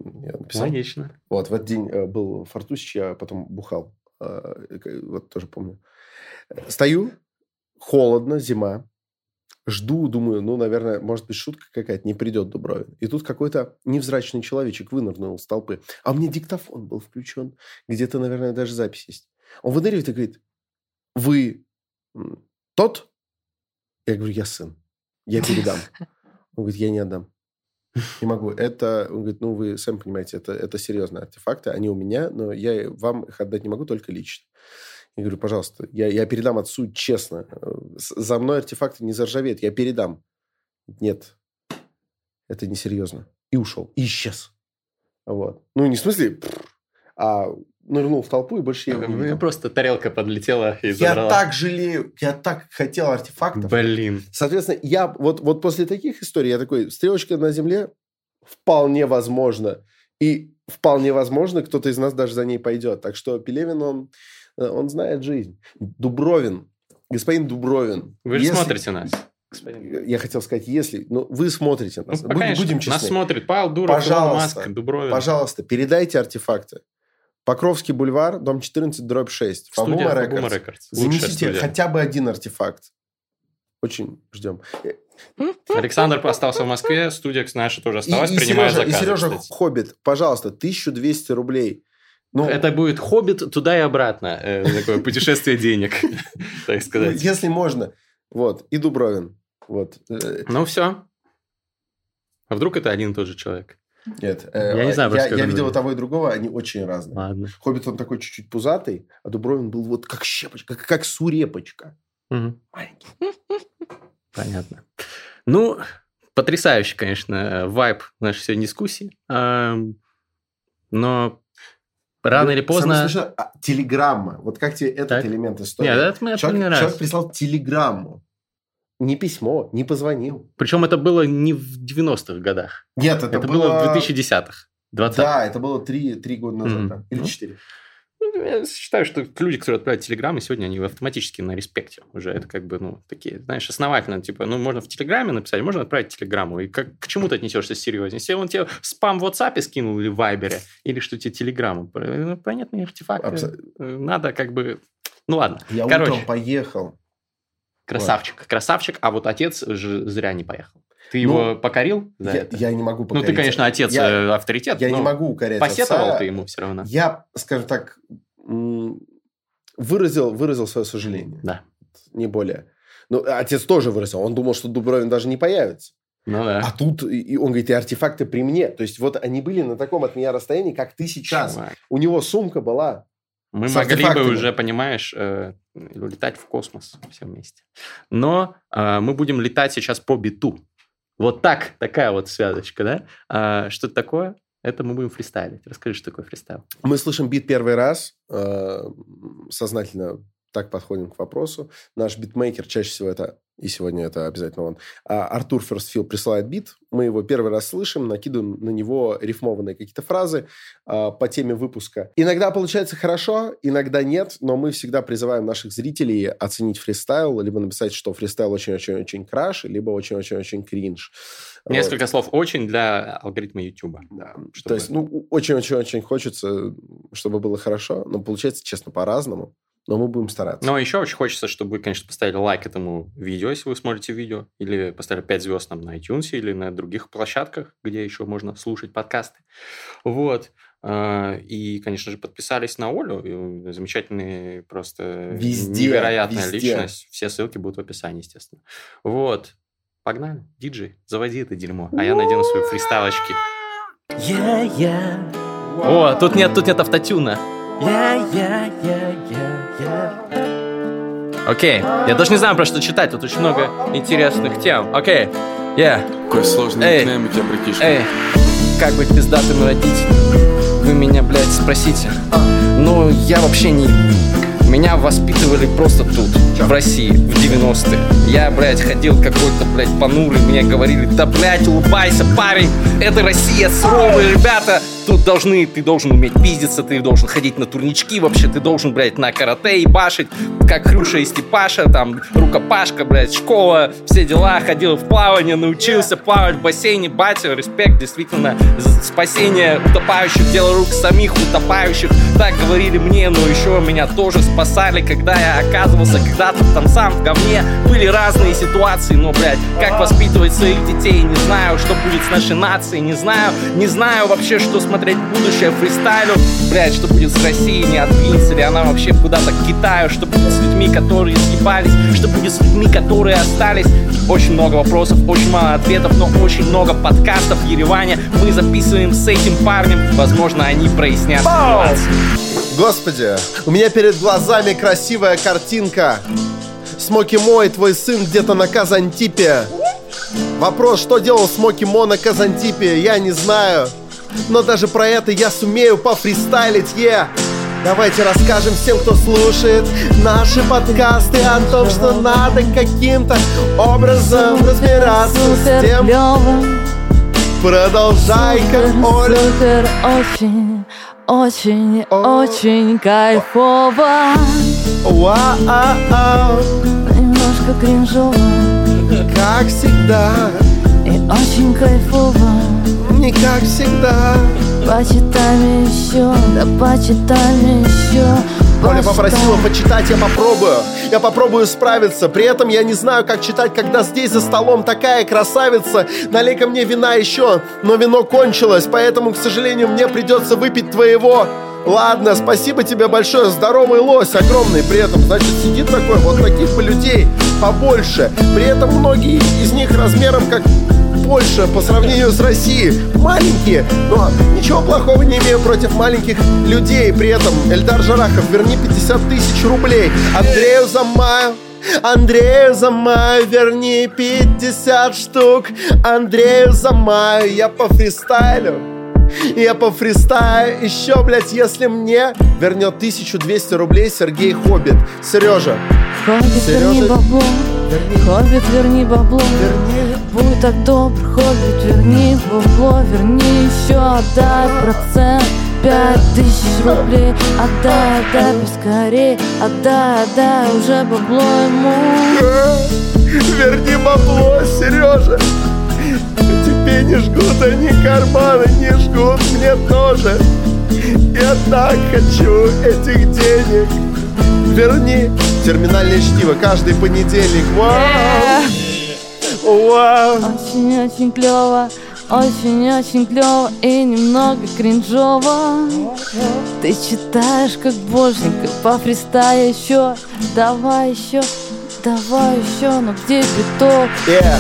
Я написал. Логично. Вот, в этот день э, был Фортусич, я потом бухал. Э, к- Вот тоже помню. Стою, холодно, зима. Жду, думаю, ну, наверное, может быть, шутка какая-то, не придет Дубровин. И тут какой-то невзрачный человечек вынырнул с толпы. А у меня диктофон был включен. Где-то, наверное, даже запись есть. Он выныривает и говорит, вы тот? Я говорю, я сын. Я передам. (laughs) Он говорит, я не отдам. Не могу. Это, он говорит, ну, вы сами понимаете, это, это серьезные артефакты, они у меня, но я вам их отдать не могу, только лично. Я говорю, пожалуйста, я, я передам отцу честно. За мной артефакты не заржавеют, я передам. Нет, это несерьезно. И ушел, и исчез. Вот. Ну, не в смысле, а нырнул в толпу, и больше я его не видел. просто тарелка подлетела и Я забрала. так жалею, я так хотел артефактов. Блин. Соответственно, я вот, вот после таких историй я такой, стрелочка на земле вполне возможно. И вполне возможно, кто-то из нас даже за ней пойдет. Так что Пелевин, он, э, он знает жизнь. Дубровин, господин Дубровин. Вы же если- смотрите нас. господин. Я хотел сказать, если... Ну, вы смотрите нас. Ну, Будем- конечно, будем Нас честны. смотрит Павел Дуров, Пожалуйста. Маск, Дубровин. Пожалуйста, передайте артефакты. Покровский бульвар, дом 14, дробь 6. Студия Фабума Records. Records. Занесите хотя бы один артефакт. Очень ждем. Александр остался в Москве, студия наша тоже И, осталась, и принимает Сережа, и заказы, Сережа кстати. Хоббит, пожалуйста, 1200 рублей. Ну, Это будет «Хоббит» туда и обратно. э, Такое (laughs) путешествие денег, (laughs) так ну, сказать. если можно. Вот, и Дубровин. Вот. Э, Ну, все. А вдруг это один и тот же человек? Нет, э, Я не знаю, я, я видел и того и другого, они очень разные. Ладно. Хоббит, он такой чуть-чуть пузатый, а Дубровин был вот как щепочка, как, как сурепочка. Мгм. Маленький. Понятно. Ну, потрясающий, конечно, вайб нашей сегодня дискуссии. Но рано Ну, или поздно... Самое смешное, а, телеграмма. Вот как тебе этот Так. элемент истории? Нет, это мне человек, не нравится. человек прислал телеграмму. Не письмо, не позвонил. Причем это было не в 90-х годах. Нет, это, Это, было в 2010-х. 20 Да, это было три, три года назад. Мгм. да. Или Ну. четыре. Я считаю, что люди, которые отправляют телеграммы, сегодня они автоматически на респекте уже. Это как бы, ну, такие, знаешь, основательно. Типа, ну, можно в телеграме написать, можно отправить телеграмму. И как, к чему ты отнесешься серьезнее? Если он тебе спам в WhatsApp скинул или в Вайбере, или что тебе телеграмму. Ну, понятные артефакты. Абсо- Э, Надо как бы... Ну, ладно. Я Короче. утром поехал. Красавчик. Красавчик, а вот отец же зря не поехал. Ты его покорил Я, я не могу Ну, покорить. ты, конечно, отец Я, э, авторитет, я не могу укорять посетовал отца. ты ему все равно. Я, скажем так, выразил, выразил свое сожаление. Да. Не более. Ну, отец тоже выразил. Он думал, что Дубровин даже не появится. Ну да. А тут и он говорит, и артефакты при мне. То есть вот они были на таком от меня расстоянии, как ты сейчас. Чувак. У него сумка была. Мы С могли бы уже, понимаешь, э, летать в космос все вместе. Но э, мы будем летать сейчас по биту. Вот так, такая вот связочка, да? А, что это такое? Это мы будем фристайлить. Расскажи, что такое фристайл. Мы слышим бит первый раз. э, сознательно так подходим к вопросу. Наш битмейкер, чаще всего это, и сегодня это обязательно он, а, Артур Ферстфилд присылает бит. Мы его первый раз слышим, накидываем на него рифмованные какие-то фразы а, по теме выпуска. Иногда получается хорошо, иногда нет, но мы всегда призываем наших зрителей оценить фристайл, либо написать, что фристайл очень-очень-очень краш, либо очень-очень-очень кринж. Вот. Несколько слов очень для алгоритма YouTube. Да. Чтобы- То есть, ну, очень-очень-очень хочется, чтобы было хорошо, но получается, честно, по-разному. Но мы будем стараться. Но еще очень хочется, чтобы вы, конечно, поставили лайк этому видео, если вы смотрите видео, или поставили 5 звезд нам на iTunes или на других площадках, где еще можно слушать подкасты. Вот. А, И, конечно же, подписались на Олю. Замечательный, просто Везде, невероятная везде. личность. Все ссылки будут в описании, естественно. Вот. Погнали. Диджей, заводи это дерьмо. А я надену свои фристайлочки. Yeah, yeah, О, тут нет, тут нет автотюна. Yeah, yeah, yeah, yeah, yeah. Окей. Я даже не знаю, про что читать. Тут очень много интересных тем. Окей. Я, Какой сложный Эй. никнейм у тебя, братишка. эй, как быть пиздатым родителем? Вы меня, блядь, спросите. Ну, я вообще не... Меня воспитывали просто тут, в России, в 90-е. Я, блядь, ходил какой-то, блядь, понурый, мне говорили, да, блядь, улыбайся, парень, это Россия, суровые ребята. Тут должны, ты должен уметь пиздиться, ты должен ходить на турнички вообще, ты должен, блядь, на карате и башить, как Хрюша и Степаша, там, рукопашка, блядь, школа, все дела, ходил в плавание, научился плавать в бассейне, батя, респект, действительно, спасение утопающих, дело рук самих утопающих, так говорили мне, но еще меня тоже спасали, когда я оказывался когда-то там сам в говне, были разные ситуации, но, блядь, как воспитывать своих детей, не знаю, что будет с нашей нацией, не знаю, не знаю вообще, что смотреть будущее, фристайлю, блядь, что будет с Россией, не отвинется ли она вообще куда-то к Китаю, что будет с людьми, которые съебались, что будет с людьми, которые остались, очень много вопросов, очень мало ответов, но очень много подкастов в Ереване мы записываем с этим парнем, возможно, они прояснят ситуацию. Господи, у меня перед глазами красивая картинка. Смоки Мо и твой сын где-то на Казантипе. Вопрос, что делал Смоки Мо на Казантипе, я не знаю. Но даже про это я сумею пофристайлить, е! Давайте расскажем всем, кто слушает наши подкасты о том, что надо каким-то образом разбираться с тем. клёво, Продолжай-ка, супер, Оля. супер, очень, очень, О. очень кайфово. Немножко кринжово как всегда, и очень кайфово. Не как всегда. Почитаем еще, да почитаем еще. Оля попросила почитать, я попробую. Я попробую справиться. При этом я не знаю, как читать, когда здесь за столом такая красавица. Налей-ка мне вина еще, но вино кончилось, поэтому, к сожалению, мне придется выпить твоего. Ладно, спасибо тебе большое. Здоровый лось, огромный. При этом, значит, сидит такой, вот таких бы людей побольше. При этом многие из них размером как Польша по сравнению с Россией маленькие, но ничего плохого не имею против маленьких людей. При этом Эльдар Жарахов, верни 50 тысяч рублей. Андрею Замаю, Андрею Замаю, верни 50 штук. Андрею Замаю, я по фристайлю. Я по фристаю еще, блядь, если мне вернет 1200 рублей Сергей Хоббит. Сережа, Хоббит, Серёжа, бабло, верни, Хоббит, верни бабло. верни. Будь так добр, Хоббит, верни бабло, верни еще, отдай процент. Пять тысяч рублей, отдай, отдай поскорей, отдай, отдай уже бабло ему. Верни бабло, Сережа. Тебе не жгут они карманы, не жгут мне тоже. Я так хочу этих денег. Верни терминальное чтиво каждый понедельник. Вау! Вау! Очень-очень клево, очень-очень клево и немного кринжово. Ты читаешь как боженька, по фристаю еще, давай еще, давай еще, но где биток? Yeah.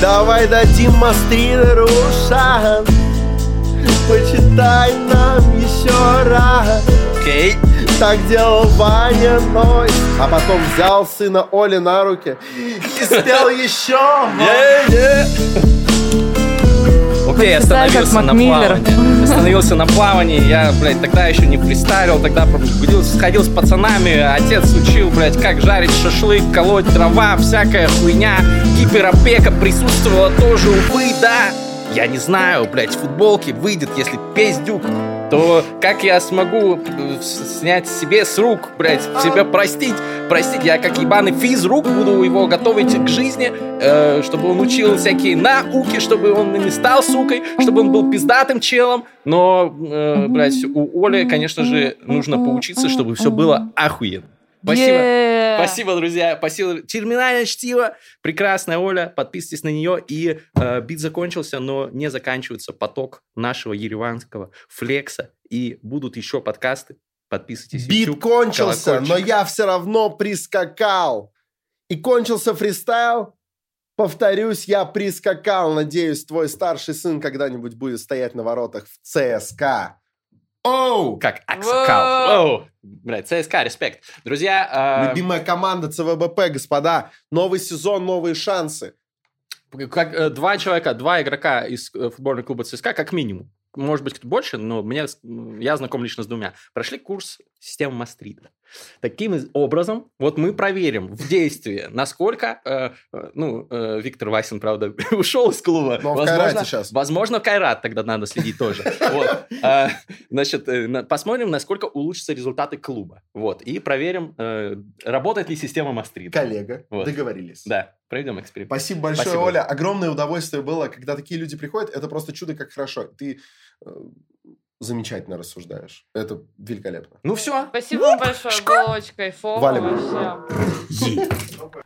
Давай дадим мастридеру шанс. Почитай нам еще раз. Окей. Так делал Ваня Нойс А потом взял сына Оли на руки И спел еще Окей, как остановился на плавании. Остановился на плавании. Я, блядь, тогда еще не фристайлил, тогда ходил, сходил с пацанами. Отец учил, блядь, как жарить шашлык, колоть дрова, всякая хуйня. Гиперопека присутствовала тоже, увы, да. Я не знаю, блядь, в футболке выйдет, если пиздюк, то как я смогу э, снять себе с рук, блядь, себя простить? Простить, я как ебаный физрук буду его готовить к жизни, э, чтобы он учил всякие науки, чтобы он не стал сукой, чтобы он был пиздатым челом. Но, э, блядь, у Оли, конечно же, нужно поучиться, чтобы все было охуенно. Спасибо. Yeah. Спасибо, друзья. Спасибо. Терминальное чтиво. Прекрасная Оля. Подписывайтесь на нее. И э, бит закончился, но не заканчивается поток нашего ереванского флекса. И будут еще подкасты. Подписывайтесь. Бит YouTube, кончился, но колокольчик. я все равно прискакал И кончился фристайл Повторюсь, я прискакал Надеюсь, твой старший сын когда-нибудь будет стоять на воротах в ЦСКА Оу! Как Аксакал. Оу. Блядь, ЦСКА, респект. Друзья, э, Любимая команда ЦВБП, господа. Новый сезон, новые шансы. как э, два человека, два игрока из э, футбольного клуба ЦСКА, как минимум. Может быть, больше, но мне, я знаком лично с двумя. Прошли курс системы Мастрита. Таким образом, вот мы проверим в действии, насколько, э, э, ну, э, Виктор Васин, правда, (laughs) ушел из клуба. Но он в Кайрате щас. Возможно, в Кайрат тогда надо следить тоже. (laughs) Вот. А, Значит, э, посмотрим, насколько улучшатся результаты клуба. Вот. И проверим, э, работает ли система Мастрита. Коллега, Вот. договорились. Да, проведем эксперимент. Спасибо большое, Спасибо. Оля. Огромное удовольствие было, когда такие люди приходят. Это просто чудо, как хорошо. Ты э, замечательно рассуждаешь. Это великолепно. Ну все. Спасибо вам большое, было очень кайфово Валим. вообще.